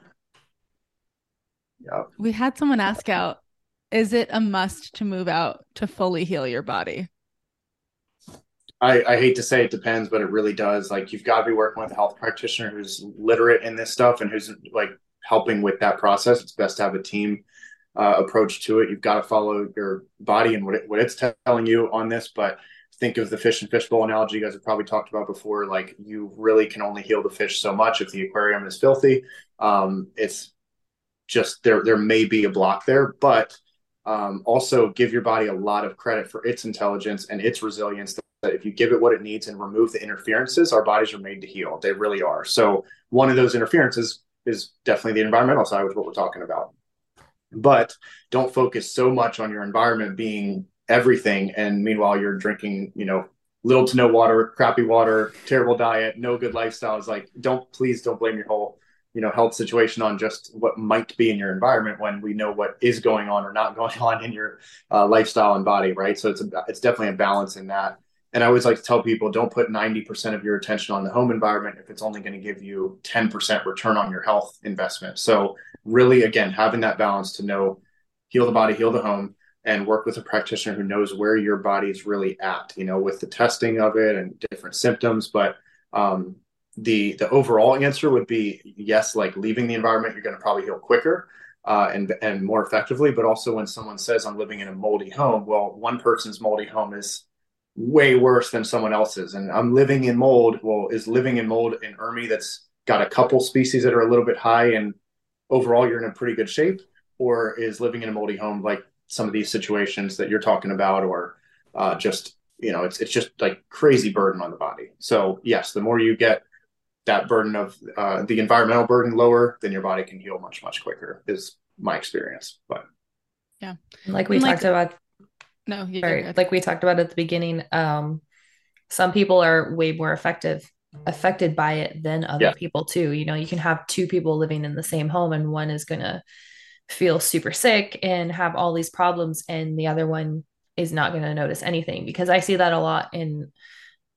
Yeah. We had someone ask out, is it a must to move out to fully heal your body? I, I hate to say it depends, but it really does. Like you've got to be working with a health practitioner who's literate in this stuff and who's like helping with that process. It's best to have a team uh, approach to it. You've got to follow your body and what, it, what it's telling you on this. But think of the fish and fishbowl analogy you guys have probably talked about before. Like you really can only heal the fish so much if the aquarium is filthy. Um, it's just there. There may be a block there, but um, also give your body a lot of credit for its intelligence and its resilience. That if you give it what it needs and remove the interferences, our bodies are made to heal. They really are. So one of those interferences is definitely the environmental side, which what we're talking about but don't focus so much on your environment being everything. And meanwhile you're drinking you know little to no water, crappy water, terrible diet, no good lifestyle. Is like, don't please don't blame your whole you know health situation on just what might be in your environment when we know what is going on or not going on in your uh, lifestyle and body right? So it's a, it's definitely a balance in that. And i always like to tell people don't put 90% of your attention on the home environment if it's only going to give you 10% return on your health investment. So really again having that balance to know heal the body heal the home and work with a practitioner who knows where your body's really at you know with the testing of it and different symptoms. But um, the the overall answer would be yes like leaving the environment you're going to probably heal quicker uh, and and more effectively. But also when someone says i'm living in a moldy home well one person's moldy home is way worse than someone else's. And i'm living in mold. Well is living in mold in ERMI that's got a couple species that are a little bit high and overall you're in a pretty good shape or is living in a moldy home like some of these situations that you're talking about or uh, just you know it's it's just like crazy burden on the body so yes the more you get that burden of uh, the environmental burden lower, then your body can heal much much quicker. Is my experience. But yeah, like we talked about. No, sorry, like we talked about at the beginning. Um, some people are way more effective affected by it than other yeah. people too. You know, you can have two people living in the same home, and one is gonna feel super sick and have all these problems, and the other one is not going to notice anything because I see that a lot in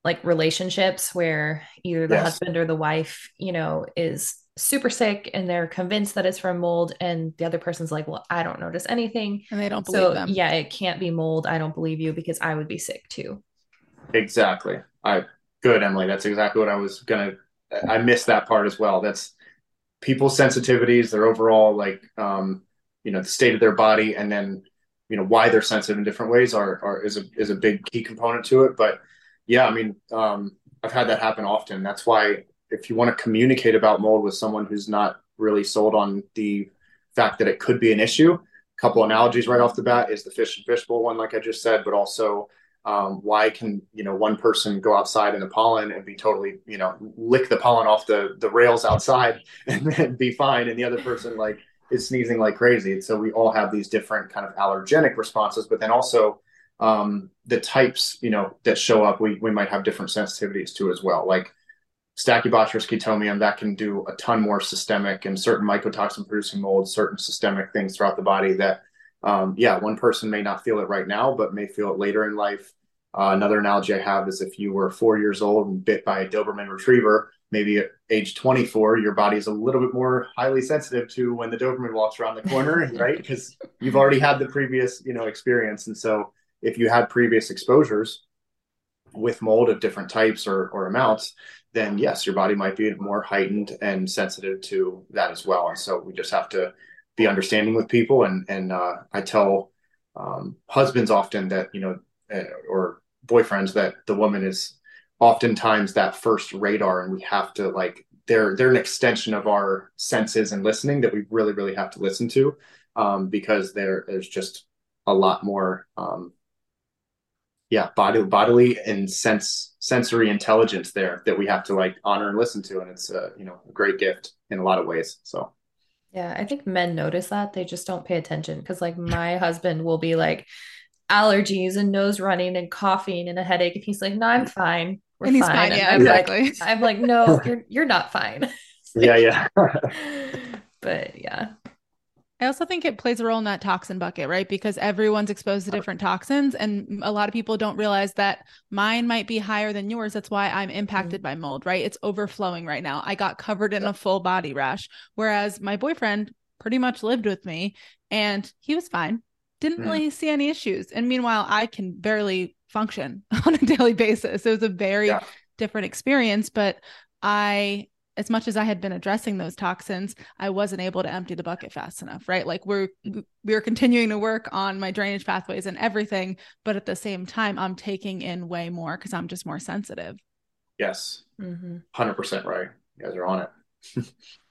like relationships where either the yes. husband or the wife, you know, is super sick and they're convinced that it's from mold and the other person's like, "Well, I don't notice anything." And they don't believe so, them. Yeah, it can't be mold. I don't believe you because I would be sick too. Exactly. I good, Emily. That's exactly what I was to I missed that part as well. That's people's sensitivities, their overall like um, you know, the state of their body and then you know why they're sensitive in different ways are, are is a is a big key component to it but yeah, I mean, um, I've had that happen often. That's why if you want to communicate about mold with someone who's not really sold on the fact that it could be an issue, a couple analogies right off the bat is the fish and fishbowl one, like I just said, but also um, why can you know one person go outside in the pollen and be totally you know lick the pollen off the the rails outside and be fine, and the other person like is sneezing like crazy. And so we all have these different kind of allergenic responses, but then also um, the types you know that show up we, we might have different sensitivities to as well like stachybotrys chaetomium that can do a ton more systemic and certain mycotoxin producing molds certain systemic things throughout the body that um, yeah one person may not feel it right now but may feel it later in life. Uh, another analogy i have is if you were four years old and bit by a doberman retriever maybe at age 24 your body is a little bit more highly sensitive to when the doberman walks around the corner right? Because you've already had the previous you know experience. And so if you had previous exposures with mold of different types or, or amounts, then yes, your body might be more heightened and sensitive to that as well. And so we just have to be understanding with people. And and uh, I tell um, husbands often that you know, uh, or boyfriends that the woman is oftentimes that first radar, and we have to like they're they're an extension of our senses and listening that we really really have to listen to um, because there there's just a lot more um, yeah body bodily and sense sensory intelligence there that we have to like honor and listen to and it's a you know a great gift in a lot of ways so yeah i think men notice that they just don't pay attention because like my husband will be like allergies and nose running and coughing and a headache and he's like no i'm fine We're and he's fine, fine. yeah I'm exactly. Like, i'm like no you're you're not fine. Yeah yeah. But yeah I also think it plays a role in that toxin bucket, right? Because everyone's exposed to different toxins, and a lot of people don't realize that mine might be higher than yours. That's why I'm impacted mm-hmm. by mold, right? It's overflowing right now. I got covered in a full body rash, whereas my boyfriend pretty much lived with me and he was fine, didn't mm-hmm. really see any issues. And meanwhile, I can barely function on a daily basis. It was a very yeah. different experience, but I as much as I had been addressing those toxins, I wasn't able to empty the bucket fast enough, right? Like we're we're continuing to work on my drainage pathways and everything, but at the same time, I'm taking in way more because I'm just more sensitive. Yes, 100 mm-hmm. percent right. You guys are on it.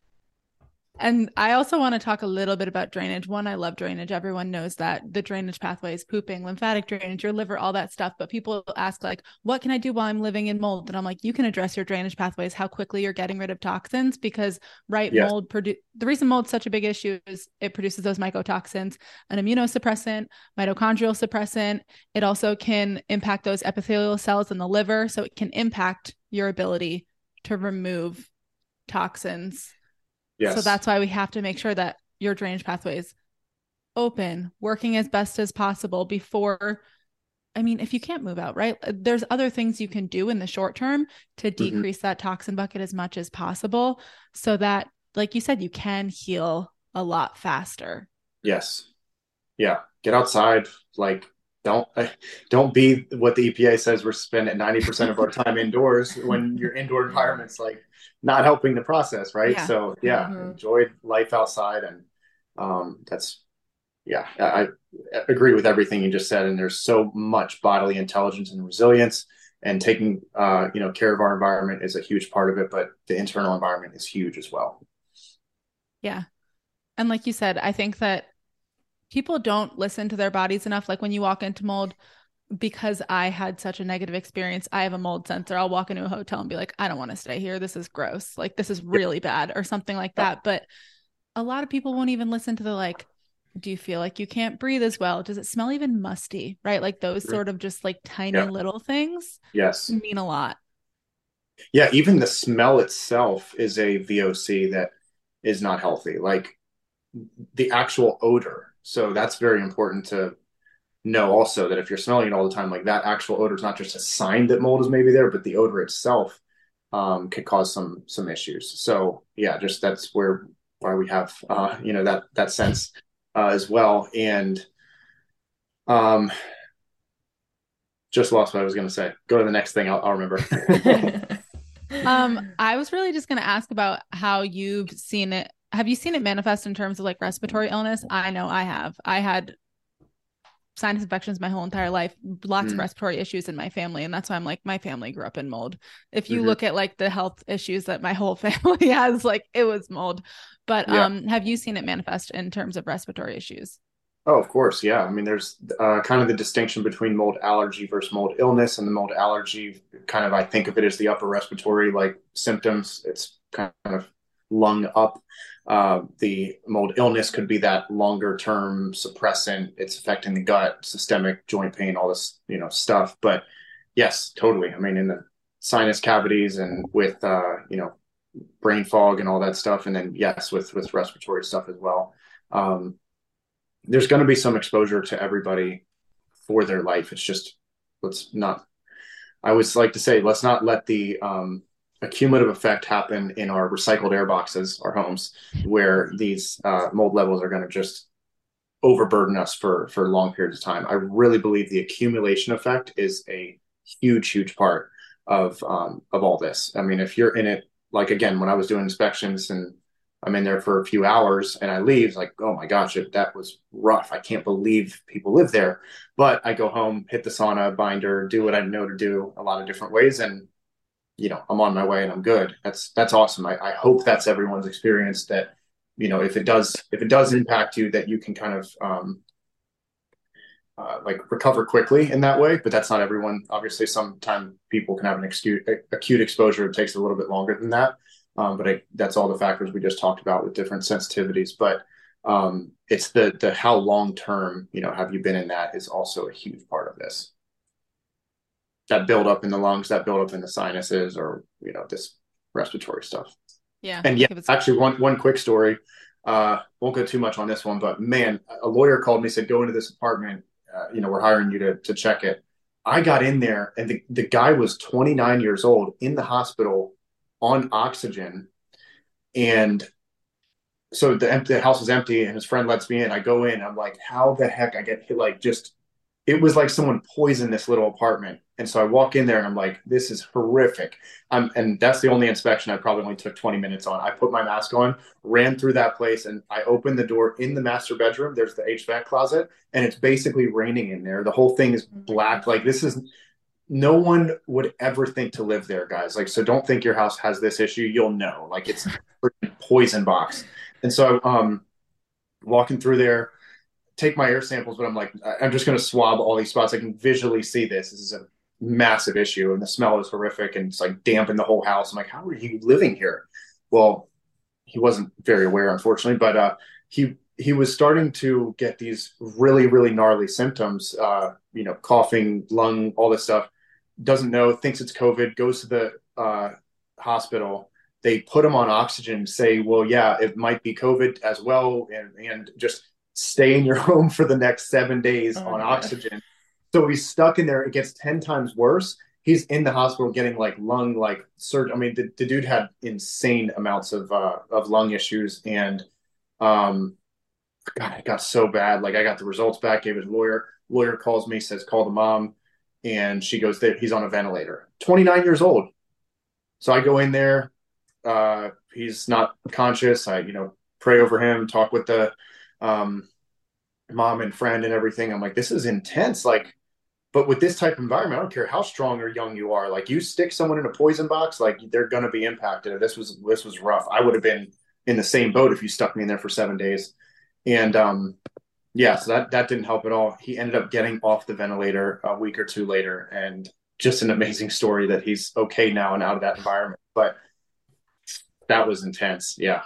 And I also want to talk a little bit about drainage. One, I love drainage. Everyone knows that the drainage pathways, pooping, lymphatic drainage, your liver, all that stuff. But people ask, like, what can I do while I'm living in mold? And I'm like, you can address your drainage pathways, how quickly you're getting rid of toxins, because right yes. mold produce the reason mold's such a big issue is it produces those mycotoxins, an immunosuppressant, mitochondrial suppressant. It also can impact those epithelial cells in the liver. So it can impact your ability to remove toxins Yes. So that's why we have to make sure that your drainage pathway is open, working as best as possible before. I mean, if you can't move out, right? There's other things you can do in the short term to mm-hmm. decrease mm-hmm. that toxin bucket as much as possible so that, like you said, you can heal a lot faster. Yes. Yeah. Get outside. Like, don't don't be what the EPA says we're spending 90% of our time indoors when your indoor environment's like not helping the process, right? Yeah. So yeah, mm-hmm. enjoyed life outside, and um, that's yeah, I, I agree with everything you just said. And there's so much bodily intelligence and resilience, and taking uh, you know care of our environment is a huge part of it, but the internal environment is huge as well. Yeah, and like you said, I think that people don't listen to their bodies enough. Like when you walk into mold, because I had such a negative experience, I have a mold sensor. I'll walk into a hotel and be like, I don't want to stay here. This is gross. Like, this is really bad, or something like that. But a lot of people won't even listen to the like, do you feel like you can't breathe as well? Does it smell even musty? Right. Like those sort of just like tiny yeah. little things. Yes. Mean a lot. Yeah. Even the smell itself is a VOC that is not healthy. Like the actual odor. So that's very important to know also that if you're smelling it all the time, like that actual odor is not just a sign that mold is maybe there, but the odor itself um, could cause some some issues. So yeah, just that's where why we have uh, you know that that sense uh, as well. And um, just lost what I was going to say. Go to the next thing. I'll, I'll remember. um, I was really just going to ask about how you've seen it. Have you seen it manifest in terms of like respiratory illness? I know I have. I had sinus infections my whole entire life, lots mm. of respiratory issues in my family. And that's why I'm like, my family grew up in mold. If you mm-hmm. look at like the health issues that my whole family has, like it was mold. But yeah. um, have you seen it manifest in terms of respiratory issues? Oh, of course. Yeah. I mean, there's uh, kind of the distinction between mold allergy versus mold illness. And the mold allergy, kind of, I think of it as the upper respiratory like symptoms. It's kind of lung up uh, the mold illness could be that longer term suppressant. It's affecting the gut, systemic joint pain, all this you know stuff. But yes, totally. I mean, in the sinus cavities and with uh, you know brain fog and all that stuff, and then yes, with with respiratory stuff as well. Um, there's going to be some exposure to everybody for their life. It's just let's not. I always like to say, let's not let the um, a cumulative effect happen in our recycled air boxes, our homes, where these uh, mold levels are going to just overburden us for for long periods of time. I really believe the accumulation effect is a huge, huge part of um, of all this. I mean, if you're in it, like again, when I was doing inspections and I'm in there for a few hours and I leave, like, oh my gosh, it, that was rough. I can't believe people live there. But I go home, hit the sauna binder, do what I know to do a lot of different ways, and you know i'm on my way and i'm good. That's that's awesome. I, I hope that's everyone's experience that you know if it does if it does impact you that you can kind of um, uh, like recover quickly in that way but that's not everyone. Obviously sometimes people can have an acute, acute exposure. It takes a little bit longer than that. Um, but I, that's all the factors we just talked about with different sensitivities. But um, it's the the how long term you know have you been in that is also a huge part of this that build up in the lungs, that build up in the sinuses, or you know this respiratory stuff. Yeah. And yeah, actually, one one quick story. Uh, won't go too much on this one, but man, a lawyer called me said, "Go into this apartment. Uh, you know, we're hiring you to to check it." I got in there, and the the guy was 29 years old in the hospital on oxygen, and so the empty the house is empty, and his friend lets me in. I go in. I'm like, "How the heck I get hit? Like just." It was like someone poisoned this little apartment and so I walk in there and I'm like, this is horrific. Um, and that's the only inspection I probably only took 20 minutes on. I put my mask on, ran through that place, and I opened the door in the master bedroom. There's the HVAC closet, and it's basically raining in there. The whole thing is black. Like, this is no one would ever think to live there, guys. Like, so don't think your house has this issue. You'll know. Like, it's a poison box. And so um walking through there, take my air samples, but I'm like, I'm just gonna swab all these spots. I can visually see this. This is a massive issue and the smell is horrific and it's like damp in the whole house. I'm like, how are you living here? Well, he wasn't very aware, unfortunately, but uh he he was starting to get these really, really gnarly symptoms, uh, you know, coughing, lung, all this stuff. Doesn't know, thinks it's COVID, goes to the uh, hospital. They put him on oxygen, say, well, yeah, it might be COVID as well, and, and just stay in your home for the next seven days oh, on oxygen. So he's stuck in there. It gets 10 times worse. He's in the hospital getting like lung, like surgery. I mean, the, the dude had insane amounts of, uh, of lung issues. And, um, God, it got so bad. Like I got the results back, gave his lawyer. Lawyer calls me, says, call the mom. And she goes, he's on a ventilator. 29 years old. So I go in there. Uh, he's not conscious. I, you know, pray over him, talk with the um, mom and friend and everything. I'm like, this is intense. Like, but with this type of environment, I don't care how strong or young you are. Like, you stick someone in a poison box, like they're to be impacted. This was this was rough. I would have been in the same boat if you stuck me in there for seven days. And um, yeah, so that that didn't help at all. He ended up getting off the ventilator a week or two later, and just an amazing story that he's okay now and out of that environment. But that was intense. Yeah.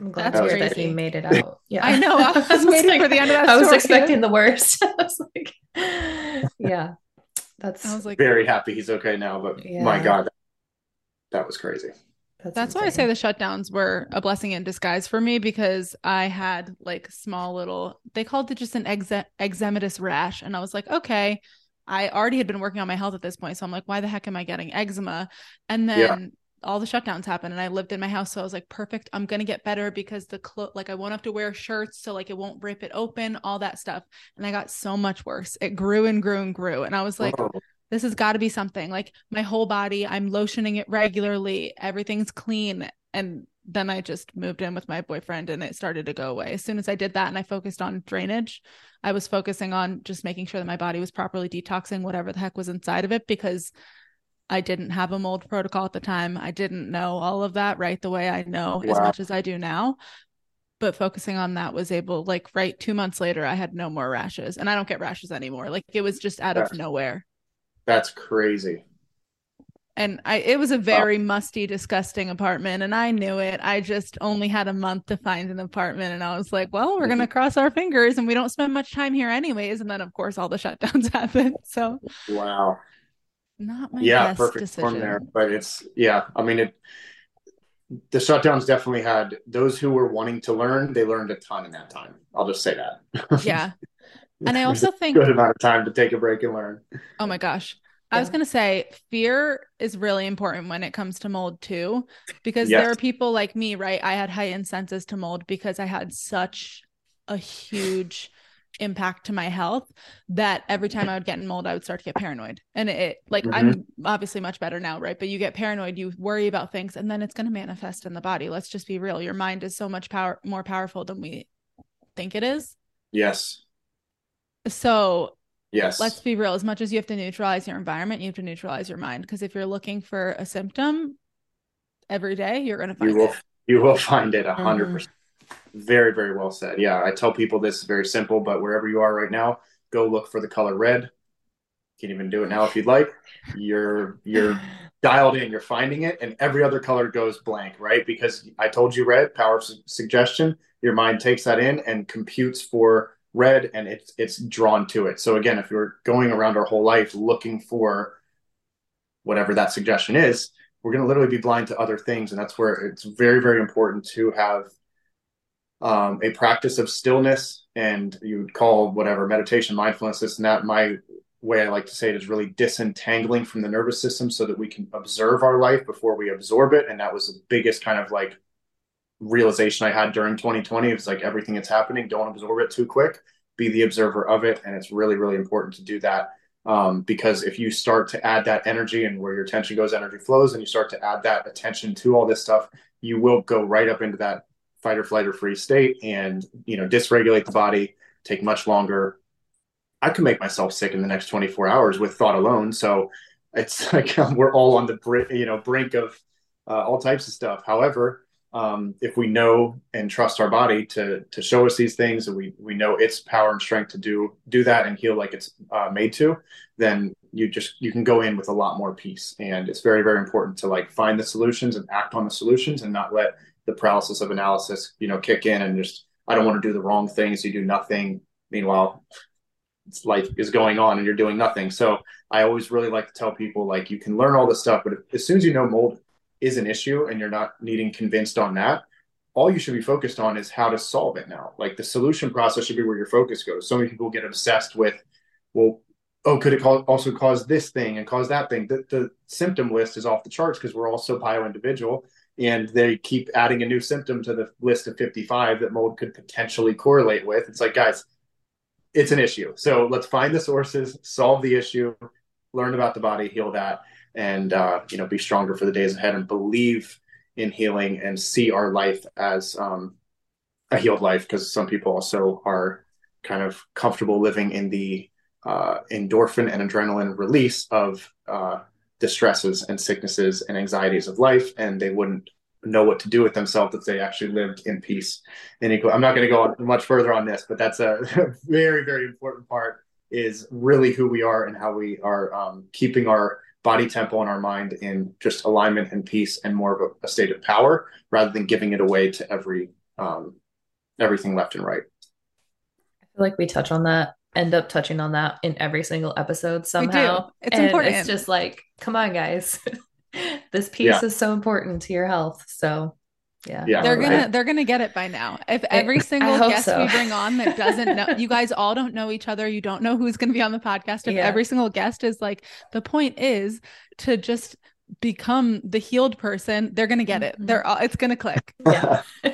I'm glad That's that he made it out. Yeah, I know. I was waiting like, for the end of that. I was expecting the worst. I was like, yeah, that's. I was like, very happy he's okay now. But yeah. my God, that, that was crazy. That's, That's why I say the shutdowns were a blessing in disguise for me because I had like small little, they called it just an exe- eczematous rash. And I was like, okay, I already had been working on my health at this point. So I'm like, why the heck am I getting eczema? And then yeah. All the shutdowns happened and I lived in my house. So I was like, perfect. I'm going to get better because the clo- like I won't have to wear shirts. So like it won't rip it open, all that stuff. And I got so much worse. It grew and grew and grew. And I was like, this has got to be something like my whole body i'm lotioning it regularly everything's clean and then i just moved in with my boyfriend and it started to go away as soon as i did that and i focused on drainage i was focusing on just making sure that my body was properly detoxing whatever the heck was inside of it because i didn't have a mold protocol at the time i didn't know all of that right the way i know wow. as much as i do now but focusing on that was able like right 2 months later I had no more rashes and I don't get rashes anymore like it was just out of nowhere that's crazy. And I it was a very oh. musty, disgusting apartment, and I knew it. I just only had a month to find an apartment, and I was like, "Well, we're gonna mm-hmm. cross our fingers, and we don't spend much time here anyways." And then, of course, all the shutdowns happened. So, wow, not my yeah, perfect decision. form there, but it's yeah. I mean, it the shutdowns definitely had those who were wanting to learn. They learned a ton in that time. I'll just say that. Yeah, and I also think good amount of time to take a break and learn. Oh my gosh. Yeah. I was going to say fear is really important when it comes to mold too, because yes. there are people like me, right? I had heightened senses to mold because I had such a huge impact to my health that every time I would get in mold, I would start to get paranoid. And it, like, mm-hmm. I'm obviously much better now, right? But you get paranoid, you worry about things, and then it's going to manifest in the body. Let's just be real. Your mind is so much power more powerful than we think it is. Yes. So yes, let's be real. As much as you have to neutralize your environment, you have to neutralize your mind. Because if you're looking for a symptom every day, you're going to find you will, it. You will find it a hundred percent. Very, very well said. Yeah, I tell people this is very simple, but wherever you are right now, go look for the color red. You can even do it now if you'd like. You're you're dialed in. You're finding it, and every other color goes blank, right? Because I told you red, power of su- suggestion. Your mind takes that in and computes for red and it's it's drawn to it. So again, if you're going around our whole life looking for whatever that suggestion is, we're going to literally be blind to other things, and that's where it's very very important to have um, a practice of stillness, and you would call whatever meditation, mindfulness, this and that. My way I like to say it is really disentangling from the nervous system so that we can observe our life before we absorb it, and that was the biggest kind of like realization I had during 2020. it was like everything that's happening, don't absorb it too quick. Be the observer of it, and it's really, really important to do that. Um, because if you start to add that energy and where your attention goes, energy flows, and you start to add that attention to all this stuff, you will go right up into that fight or flight or freeze state, and you know dysregulate the body, take much longer. I could make myself sick in the next 24 hours with thought alone. So it's like we're all on the brink, you know, brink of uh, all types of stuff. However, um, if we know and trust our body to to show us these things and we we know its power and strength to do do that and heal like it's uh, made to then you just you can go in with a lot more peace and it's very very important to like find the solutions and act on the solutions and not let the paralysis of analysis you know kick in and just i don't want to do the wrong things you do nothing meanwhile life is going on and you're doing nothing so i always really like to tell people like you can learn all this stuff but as soon as you know mold is an issue and you're not needing convinced on that, all you should be focused on is how to solve it now. Like the solution process should be where your focus goes. So many people get obsessed with, well, oh, could it also cause this thing and cause that thing? The, the symptom list is off the charts because we're all so bio-individual and they keep adding a new symptom to the list of 55 that mold could potentially correlate with. It's like, guys, it's an issue. So let's find the sources, solve the issue, learn about the body, heal that and uh, you know be stronger for the days ahead and believe in healing and see our life as um, a healed life because some people also are kind of comfortable living in the uh, endorphin and adrenaline release of uh, distresses and sicknesses and anxieties of life and they wouldn't know what to do with themselves if they actually lived in peace and equal. i'm not going to go much further on this but that's a very very important part is really who we are and how we are um, keeping our body tempo and our mind in just alignment and peace and more of a, a state of power rather than giving it away to every um, everything left and right. I feel like we touch on that, end up touching on that in every single episode somehow. It's and important. It's just like, come on, guys. this piece yeah. is so important to your health. So yeah. yeah they're gonna right. they're gonna get it by now if every single guest so. we bring on that doesn't know you guys all don't know each other you don't know who's gonna be on the podcast if yeah. every single guest is like the point is to just become the healed person they're gonna get it mm-hmm. they're all it's gonna click yeah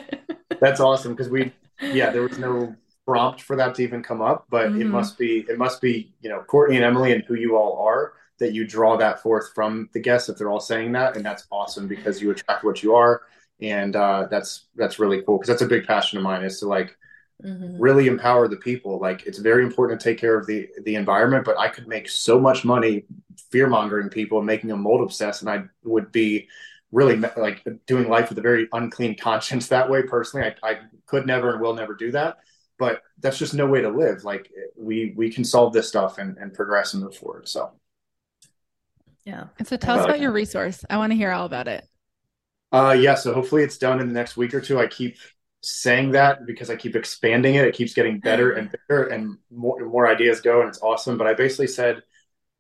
that's awesome because we yeah there was no prompt for that to even come up but mm-hmm. it must be it must be you know courtney and emily and who you all are that you draw that forth from the guests if they're all saying that and that's awesome because you attract what you are and uh, that's that's really cool because that's a big passion of mine is to like mm-hmm. really empower the people like it's very important to take care of the the environment but i could make so much money fear mongering people and making them mold obsessed and i would be really like doing life with a very unclean conscience that way personally I, I could never and will never do that but that's just no way to live like we we can solve this stuff and, and progress and move forward so yeah and so tell us about your resource i want to hear all about it uh, yeah, so hopefully it's done in the next week or two. I keep saying that because I keep expanding it. It keeps getting better and better, and more and more ideas go, and it's awesome. But I basically said,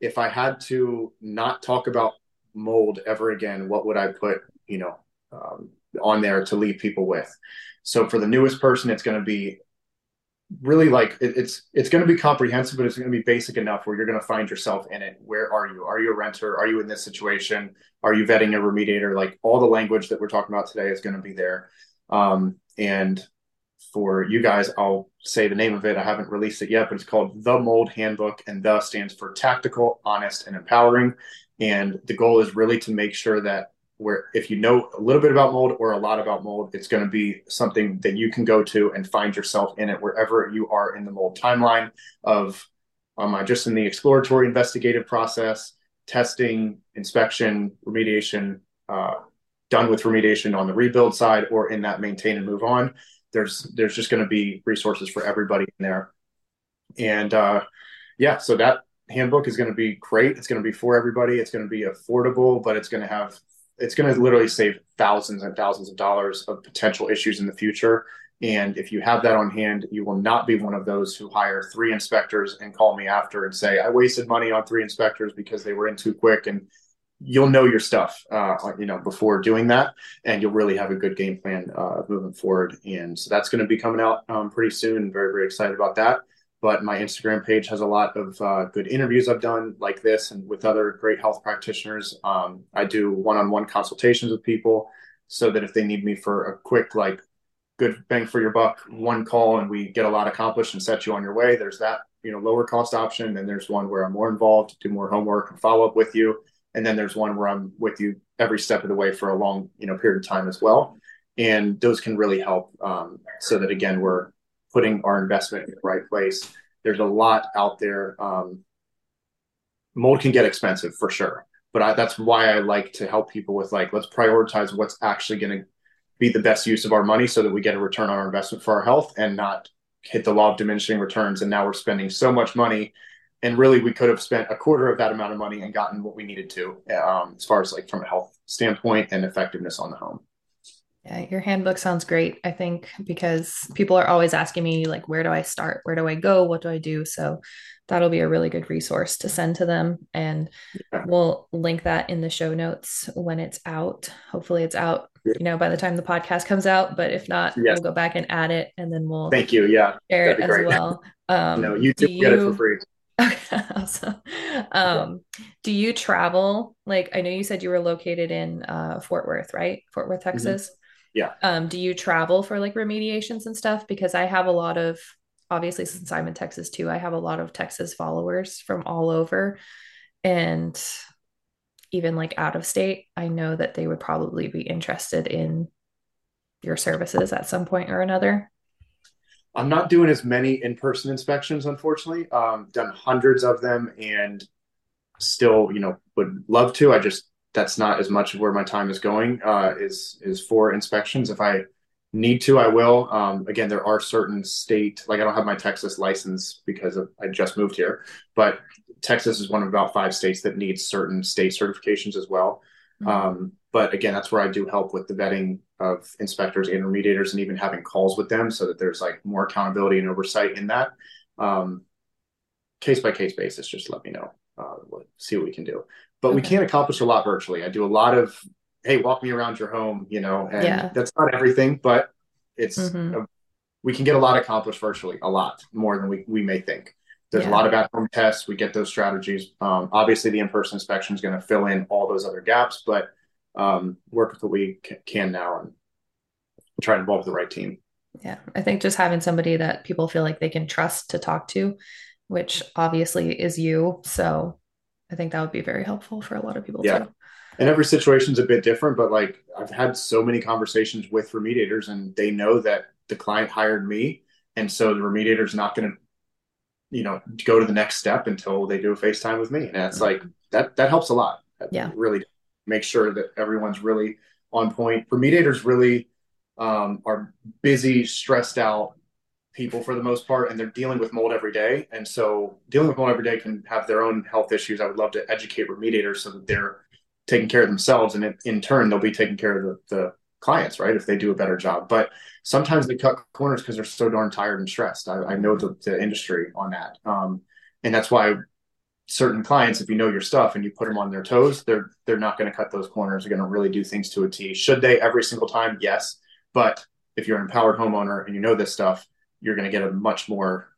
if I had to not talk about mold ever again, what would I put, you know, um, on there to leave people with? So for the newest person, it's going to be really like it, it's it's going to be comprehensive, but it's going to be basic enough where you're going to find yourself in it. Where are you? Are you a renter? Are you in this situation? Are you vetting a remediator? Like all the language that we're talking about today is going to be there. Um, and for you guys, I'll say the name of it. I haven't released it yet, but it's called The Mold Handbook, and the stands for tactical, honest, and empowering. And the goal is really to make sure that where if you know a little bit about mold or a lot about mold, it's going to be something that you can go to and find yourself in it wherever you are in the mold timeline of um, I just in the exploratory investigative process, testing, inspection, remediation, uh, done with remediation on the rebuild side or in that maintain and move on. There's there's just going to be resources for everybody in there. And uh, yeah, so that handbook is going to be great. It's going to be for everybody. It's going to be affordable, but it's going to have it's going to literally save thousands and thousands of dollars of potential issues in the future. And if you have that on hand, you will not be one of those who hire three inspectors and call me after and say, I wasted money on three inspectors because they were in too quick. And you'll know your stuff, uh, you know, before doing that. And you'll really have a good game plan uh, moving forward. And so that's going to be coming out um, pretty soon. Very, very excited about that but my Instagram page has a lot of uh, good interviews I've done like this and with other great health practitioners. Um, I do one-on-one consultations with people so that if they need me for a quick, like good bang for your buck, one call and we get a lot accomplished and set you on your way. There's that, you know, lower cost option. And there's one where I'm more involved, do more homework and follow up with you. And then there's one where I'm with you every step of the way for a long, you know, period of time as well. And those can really help um, so that again, we're putting our investment in the right place. There's a lot out there. Um, mold can get expensive for sure, but I, that's why I like to help people with like, let's prioritize what's actually going to be the best use of our money so that we get a return on our investment for our health and not hit the law of diminishing returns. And now we're spending so much money. And really, we could have spent a quarter of that amount of money and gotten what we needed to, um, as far as like from a health standpoint and effectiveness on the home. Yeah, your handbook sounds great. I think because people are always asking me, like, where do I start? Where do I go? What do I do? So that'll be a really good resource to send to them. And yeah. we'll link that in the show notes when it's out. Hopefully, it's out, yeah. you know, by the time the podcast comes out. But if not, yes. we'll go back and add it and then we'll thank you. Yeah, share it as great. well. Um, no, you do you... get it for free. Okay, awesome. Um, do you travel? Like, I know you said you were located in uh, Fort Worth, right? Fort Worth, mm-hmm. Texas. Mm-hmm. Yeah. Um, do you travel for like remediations and stuff? Because I have a lot of obviously since I'm in Texas too, I have a lot of Texas followers from all over. And even like out of state, I know that they would probably be interested in your services at some point or another. I'm not doing as many in-person inspections, unfortunately. Um, done hundreds of them and still, you know, would love to. I just that's not as much of where my time is going uh, is is for inspections. If I need to, I will. Um, again, there are certain state like I don't have my Texas license because of, I just moved here, but Texas is one of about five states that needs certain state certifications as well. Mm-hmm. Um, but again, that's where I do help with the vetting of inspectors and remediators and even having calls with them so that there's like more accountability and oversight in that. Um, case by case basis, just let me know. Uh, we'll see what we can do but okay. we can't accomplish a lot virtually. I do a lot of, hey, walk me around your home, you know, and yeah. that's not everything, but it's, mm-hmm. a, we can get a lot accomplished virtually, a lot more than we, we may think. There's yeah. a lot of at-home tests. We get those strategies. Um, obviously, the in-person inspection is going to fill in all those other gaps, but um, work with what we can now and try to involve the right team. Yeah, I think just having somebody that people feel like they can trust to talk to, which obviously is you. So I think that would be very helpful for a lot of people yeah. too. And every situation is a bit different, but like I've had so many conversations with remediators and they know that the client hired me. And so the remediator is not going to, you know, go to the next step until they do a FaceTime with me. And that's mm-hmm. like, that, that helps a lot. That yeah. Really make sure that everyone's really on point. Remediators really um, are busy, stressed out, people for the most part, and they're dealing with mold every day. And so dealing with mold every day can have their own health issues. I would love to educate remediators so that they're taking care of themselves, and in turn, they'll be taking care of the, the clients, right? If they do a better job. But sometimes they cut corners because they're so darn tired and stressed. I, I know the, the, industry on that, um, and that's why certain clients, if you know your stuff and you put them on their toes, they're they're not going to cut those corners. They're going to really do things to a T. Should they every single time? Yes, but if you're an empowered homeowner and you know this stuff, you're going to get a much more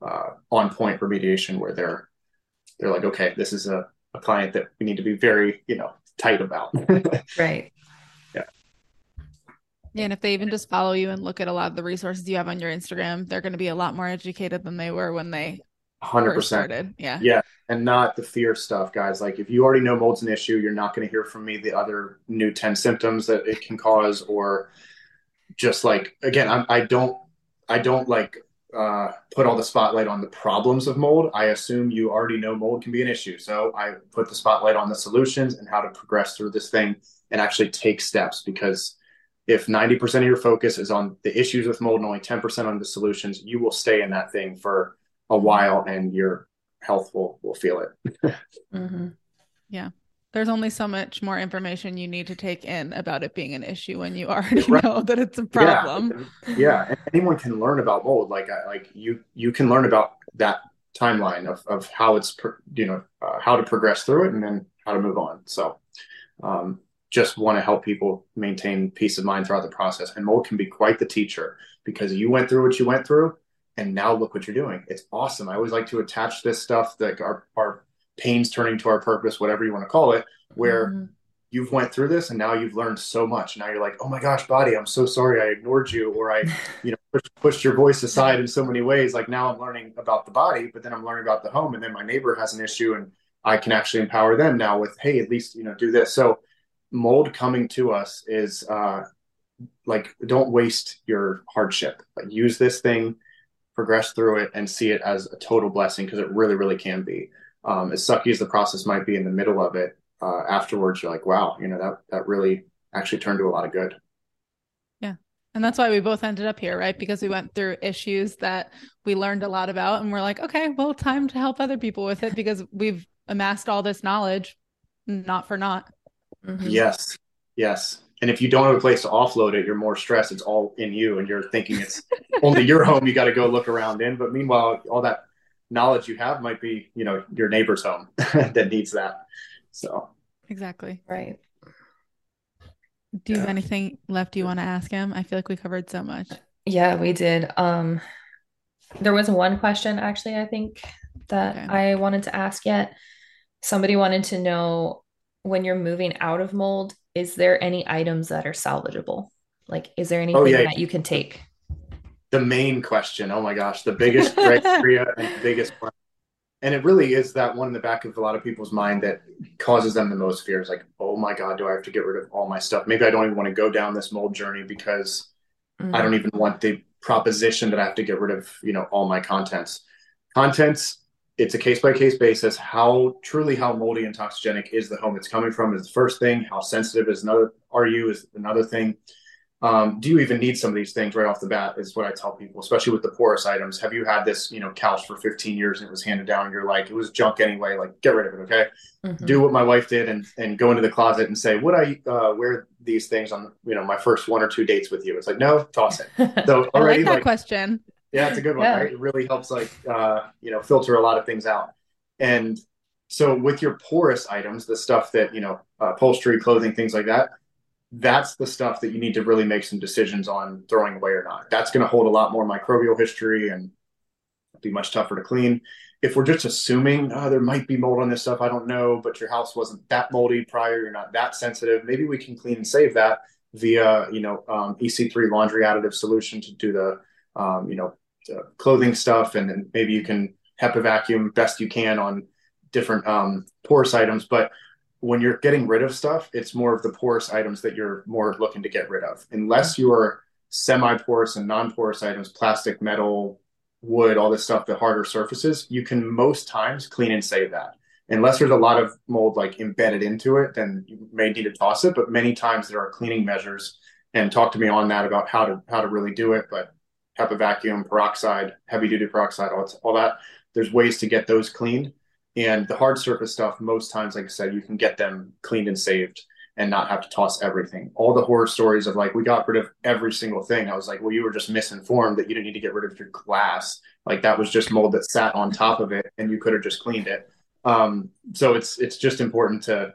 uh, on point remediation where they're they're like, okay, this is a, a client that we need to be very you know tight about. right. Yeah. Yeah, and if they even just follow you and look at a lot of the resources you have on your Instagram, they're going to be a lot more educated than they were when they 100% started. Yeah. Yeah. And not the fear stuff, guys. Like if you already know mold's an issue, you're not going to hear from me the other new 10 symptoms that it can cause, or just like, again, I'm, I don't I don't like uh, put all the spotlight on the problems of mold. I assume you already know mold can be an issue. So I put the spotlight on the solutions and how to progress through this thing and actually take steps because if 90% of your focus is on the issues with mold and only 10% on the solutions, you will stay in that thing for a while and your health will, will feel it. mm-hmm. Yeah there's only so much more information you need to take in about it being an issue when you already right. know that it's a problem. Yeah. yeah. And anyone can learn about mold. Like, like you, you can learn about that timeline of, of how it's, you know, uh, how to progress through it and then how to move on. So, um, just want to help people maintain peace of mind throughout the process. And mold can be quite the teacher because you went through what you went through and now look what you're doing. It's awesome. I always like to attach this stuff that our, our pains turning to our purpose, whatever you want to call it, where mm-hmm. you've went through this and now you've learned so much. Now you're like, oh my gosh, body, I'm so sorry I ignored you, or I, you know, pushed, pushed your voice aside in so many ways. Like now I'm learning about the body, but then I'm learning about the home, and then my neighbor has an issue, and I can actually empower them now with, hey, at least you know, do this. So mold coming to us is uh, like, don't waste your hardship. Like use this thing progress through it and see it as a total blessing because it really, really can be um, as sucky as the process might be in the middle of it, uh, afterwards you're like, wow, you know that that really actually turned to a lot of good. Yeah, and that's why we both ended up here, right? Because we went through issues that we learned a lot about and we're like, okay, well, time to help other people with it because we've amassed all this knowledge, not for naught. Mm-hmm. Yes. Yes. And if you don't have a place to offload it, you're more stressed. It's all in you and you're thinking it's only your home you got to go look around in. But meanwhile, all that knowledge you have might be, you know, your neighbor's home that needs that. So exactly. Right. Do you yeah. have anything left you want to ask him? I feel like we covered so much. Yeah, we did. Um there was one question actually, I think that okay. I wanted to ask yet. Somebody wanted to know when you're moving out of mold, is there any items that are salvageable? Like is there oh, anything oh, yeah. that you can take? The main question. Oh my gosh, the biggest criteria and biggest one. And it really is that one in the back of a lot of people's mind that causes them the most fear. Is like oh my god do i have to get rid of all my stuff? Maybe i don't even want to go down this mold journey because mm-hmm. i don't even want the proposition that i have to get rid of you know all my contents. Contents it's a case by case basis. How truly how moldy and toxigenic is the home it's coming from is the first thing. How sensitive is another are you is another thing um, do you even need some of these things right off the bat is what i tell people especially with the porous items. Have you had this you know couch for 15 years and it was handed down you're like it was junk anyway like get rid of it okay? Mm-hmm. do what my wife did and and go into the closet and say would i uh, wear these things on you know my first one or two dates with you? It's like no toss it. So already like that like, question. yeah it's a good one yeah. right? It really helps like uh, you know filter a lot of things out. And so with your porous items the stuff that you know upholstery clothing things like that that's the stuff that you need to really make some decisions on throwing away or not. That's going to hold a lot more microbial history and be much tougher to clean. If we're just assuming oh, there might be mold on this stuff, I don't know, but your house wasn't that moldy prior, you're not that sensitive. Maybe we can clean and save that via you know um, EC3 laundry additive solution to do the um, you know clothing stuff, and then maybe you can HEPA vacuum best you can on different um, porous items, but when you're getting rid of stuff, it's more of the porous items that you're more looking to get rid of. Unless you are semi-porous and non-porous items, plastic, metal, wood, all this stuff, the harder surfaces, you can most times clean and save that. Unless there's a lot of mold like embedded into it, then you may need to toss it. But many times there are cleaning measures, and talk to me on that about how to how to really do it. But HEPA vacuum, peroxide, heavy duty peroxide, all, all that. There's ways to get those cleaned and the hard surface stuff, most times, like I said, you can get them cleaned and saved and not have to toss everything. All the horror stories of like, we got rid of every single thing. I was like, well, you were just misinformed that you didn't need to get rid of your glass. Like that was just mold that sat on top of it and you could have just cleaned it. Um, so it's, it's just important to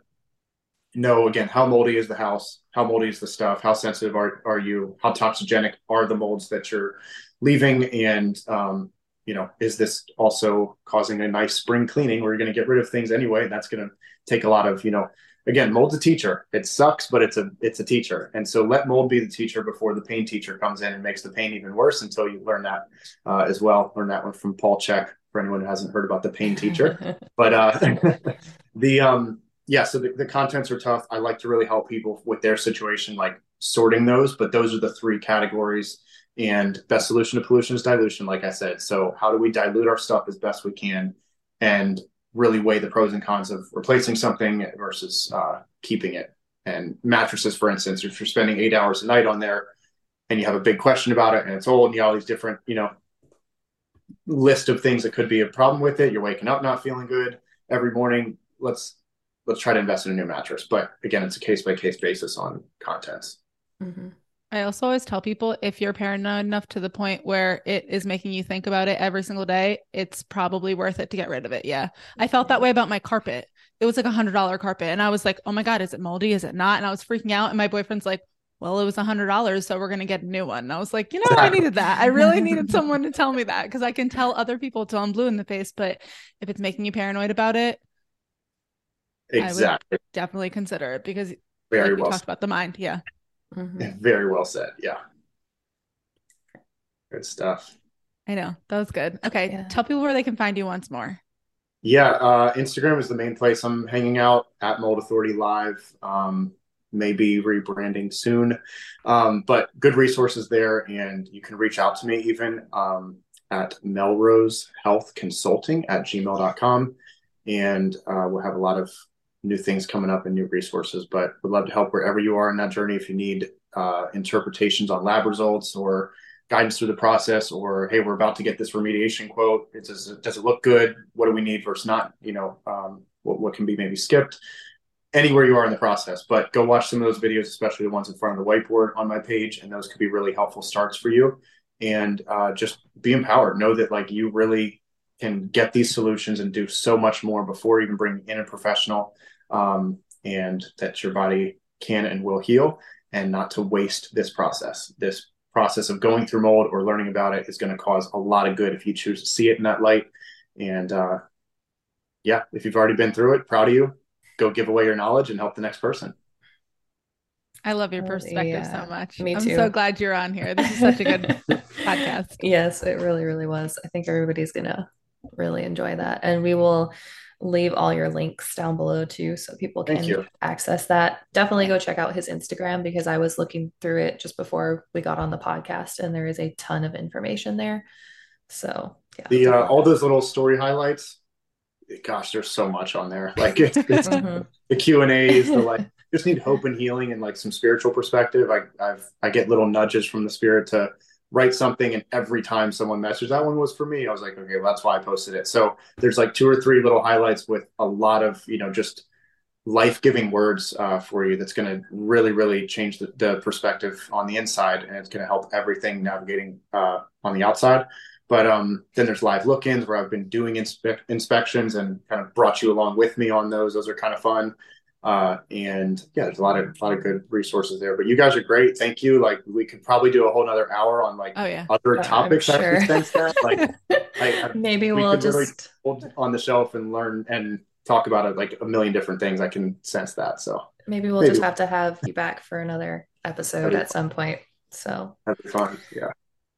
know again, how moldy is the house? How moldy is the stuff? How sensitive are, are you? How toxigenic are the molds that you're leaving? And, um, you know, is this also causing a nice spring cleaning where you're going to get rid of things anyway? And that's going to take a lot of, you know, again, mold's a teacher. It sucks, but it's a it's a teacher. And so let mold be the teacher before the pain teacher comes in and makes the pain even worse until you learn that uh, as well. Learn that one from Paul Chek for anyone who hasn't heard about the pain teacher. but uh, the um yeah, so the, the contents are tough. I like to really help people with their situation, like sorting those, but those are the three categories and best solution to pollution is dilution, like I said. So, how do we dilute our stuff as best we can and really weigh the pros and cons of replacing something versus uh, keeping it? And mattresses, for instance, if you're spending eight hours a night on there and you have a big question about it and it's old and you have all these different, you know, list of things that could be a problem with it, you're waking up not feeling good every morning. Let's let's try to invest in a new mattress. But again, it's a case by case basis on contents. Mm-hmm. I also always tell people if you're paranoid enough to the point where it is making you think about it every single day, it's probably worth it to get rid of it. Yeah. I felt that way about my carpet. It was like a hundred dollar carpet. And I was like, oh my God, is it moldy? Is it not? And I was freaking out. And my boyfriend's like, well, it was a hundred dollars, so we're gonna get a new one. And I was like, you know, I needed that. I really needed someone to tell me that because I can tell other people till I'm blue in the face. But if it's making you paranoid about it, exactly, definitely consider it because very like well we talked about the mind. Yeah. Mm-hmm. Very well said. Yeah. Good stuff. I know. That was good. Okay. Yeah. Tell people where they can find you once more. Yeah. Uh, Instagram is the main place I'm hanging out at Mold Authority Live. Um, maybe rebranding soon. Um, but good resources there. And you can reach out to me even um, at Melrose Health Consulting at gmail.com. And uh, we'll have a lot of new things coming up and new resources. But would love to help wherever you are in that journey. If you need uh, interpretations on lab results or guidance through the process or hey we're about to get this remediation quote it does, does it look good what do we need versus not you know um, what, what can be maybe skipped anywhere you are in the process but go watch some of those videos especially the ones in front of the whiteboard on my page and those could be really helpful starts for you and uh, just be empowered know that like you really can get these solutions and do so much more before even bringing in a professional um, and that your body can and will heal and not to waste this process this process of going through mold or learning about it is going to cause a lot of good if you choose to see it in that light. And uh, yeah, if you've already been through it, proud of you. Go give away your knowledge and help the next person. I love your perspective yeah, so much. Me too. I'm so glad you're on here. This is such a good podcast. Yes, it really, really was. I think everybody's gonna really enjoy that. And we will leave all your links down below too so people can access that. Definitely go check out his Instagram because I was looking through it just before we got on the podcast and there is a ton of information there. So, yeah. The uh, all those little story highlights, gosh, there's so much on there. Like it's, it's mm-hmm. the Q and A's, the like just need hope and healing and like some spiritual perspective. I I've I get little nudges from the spirit to write something and every time someone messaged that one was for me. I was like okay well, that's why i posted it. So there's like two or three little highlights with a lot of you know just life-giving words uh, for you that's going to really really change the, the, perspective on the inside and it's going to help everything navigating uh, on the outside. But um, then there's live look-ins where i've been doing inspe- inspections and kind of brought you along with me on those. Those are kind of fun uh, and yeah, there's a lot of a lot of good resources there. But you guys are great. Thank you. Like we could probably do a whole another hour on like oh, yeah. other topics. Sure. That. Like I, maybe we will just hold on the shelf and learn and talk about it like a million different things. I can sense that. So maybe we'll maybe. just have to have you back for another episode at some point. So that'd be fun. Yeah.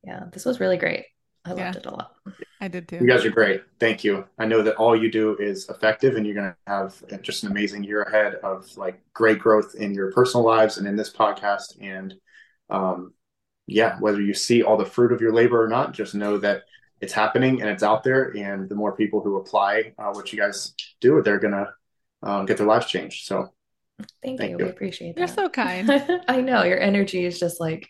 Yeah. This was really great. I loved yeah. it a lot. I did too. You guys are great. Thank you. I know that all you do is effective and you're going to have just an amazing year ahead of like great growth in your personal lives and in this podcast. And um, yeah, whether you see all the fruit of your labor or not, just know that it's happening and it's out there. And the more people who apply uh, what you guys do, they're going to um, get their lives changed. So thank, thank you. you. We appreciate that. You're so kind. I know your energy is just like,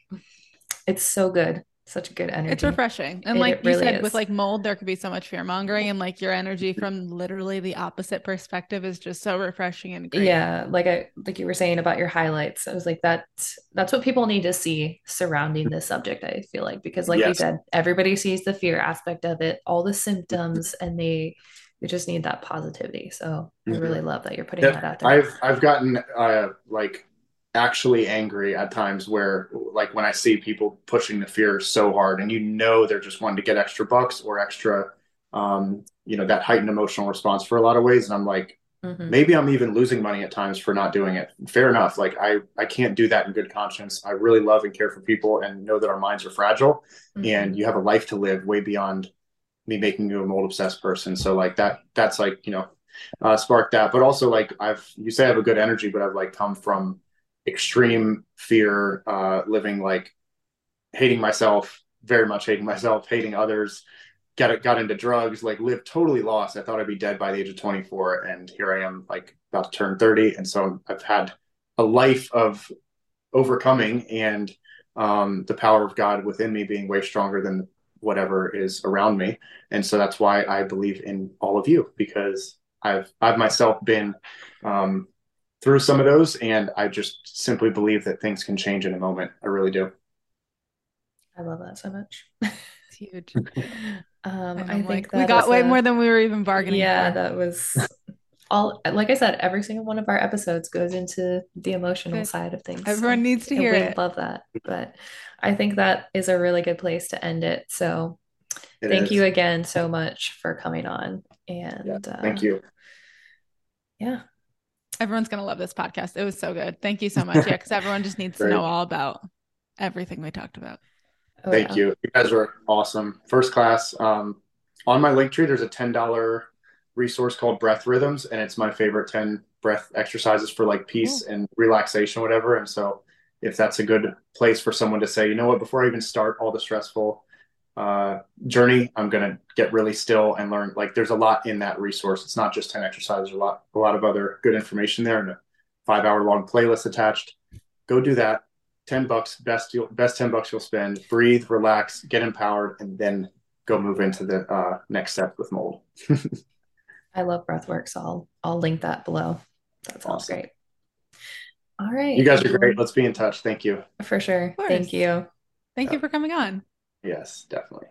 it's so good such good energy. It's refreshing. And it, like you really said, is. with like mold, there could be so much fear mongering and like your energy from literally the opposite perspective is just so refreshing and great. Yeah. Like I like you were saying about your highlights. I was like, that that's what people need to see surrounding this subject, I feel like, because like yes. you said, everybody sees the fear aspect of it, all the symptoms, and they you just need that positivity. So mm-hmm. I really love that you're putting yeah, that out there. I've I've gotten uh like actually angry at times where like when I see people pushing the fear so hard and you know they're just wanting to get extra bucks or extra um you know that heightened emotional response for a lot of ways. And I'm like mm-hmm. maybe I'm even losing money at times for not doing it. Fair enough. Like I I can't do that in good conscience. I really love and care for people and know that our minds are fragile mm-hmm. and you have a life to live way beyond me making you a mold obsessed person. So like that that's like you know uh spark that. But also like I've you say I have a good energy but I've like come from extreme fear, uh, living like hating myself, very much hating myself, hating others, got got into drugs, like lived totally lost. I thought I'd be dead by the age of 24, and here I am, like about to turn 30, and so I've had a life of overcoming and um, the power of God within me being way stronger than whatever is around me, and so that's why I believe in all of you because I've I've myself been um, through some of those, and I just simply believe that things can change in a moment. I really do. I love that so much. It's huge. um, I, think like, we got way a, more than we were even bargaining. Yeah, for. that was all. Like I said, every single one of our episodes goes into the emotional good. side of things. Everyone so, needs to hear it. Love that, but I think that is a really good place to end it. So, it thank is. you again so much for coming on. And yeah, thank uh, you. Yeah, Everyone's gonna love this podcast. It was so good. Thank you so much. Yeah, because everyone just needs to know all about everything we talked about. Oh, Thank yeah. you. You guys are awesome. First class. Um, on my link tree, there's a ten dollar resource called Breath Rhythms, and it's my favorite ten breath exercises for like peace and relaxation, whatever. And so, if that's a good place for someone to say, you know what, before I even start all the stressful uh, journey, I'm going to get really still and learn. Like there's a lot in that resource. It's not just 10 exercises, a lot, a lot of other good information there and a five hour long playlist attached. Go do that. 10 bucks, best you'll, best 10 bucks you'll spend. Breathe, relax, get empowered, and then go move into the uh, next step with mold. I love breathwork, so I'll I'll link that below. That sounds awesome. great. All right. You guys are great. Let's be in touch. Thank you. For sure. Thank you. Thank yeah. you for coming on. Yes, definitely.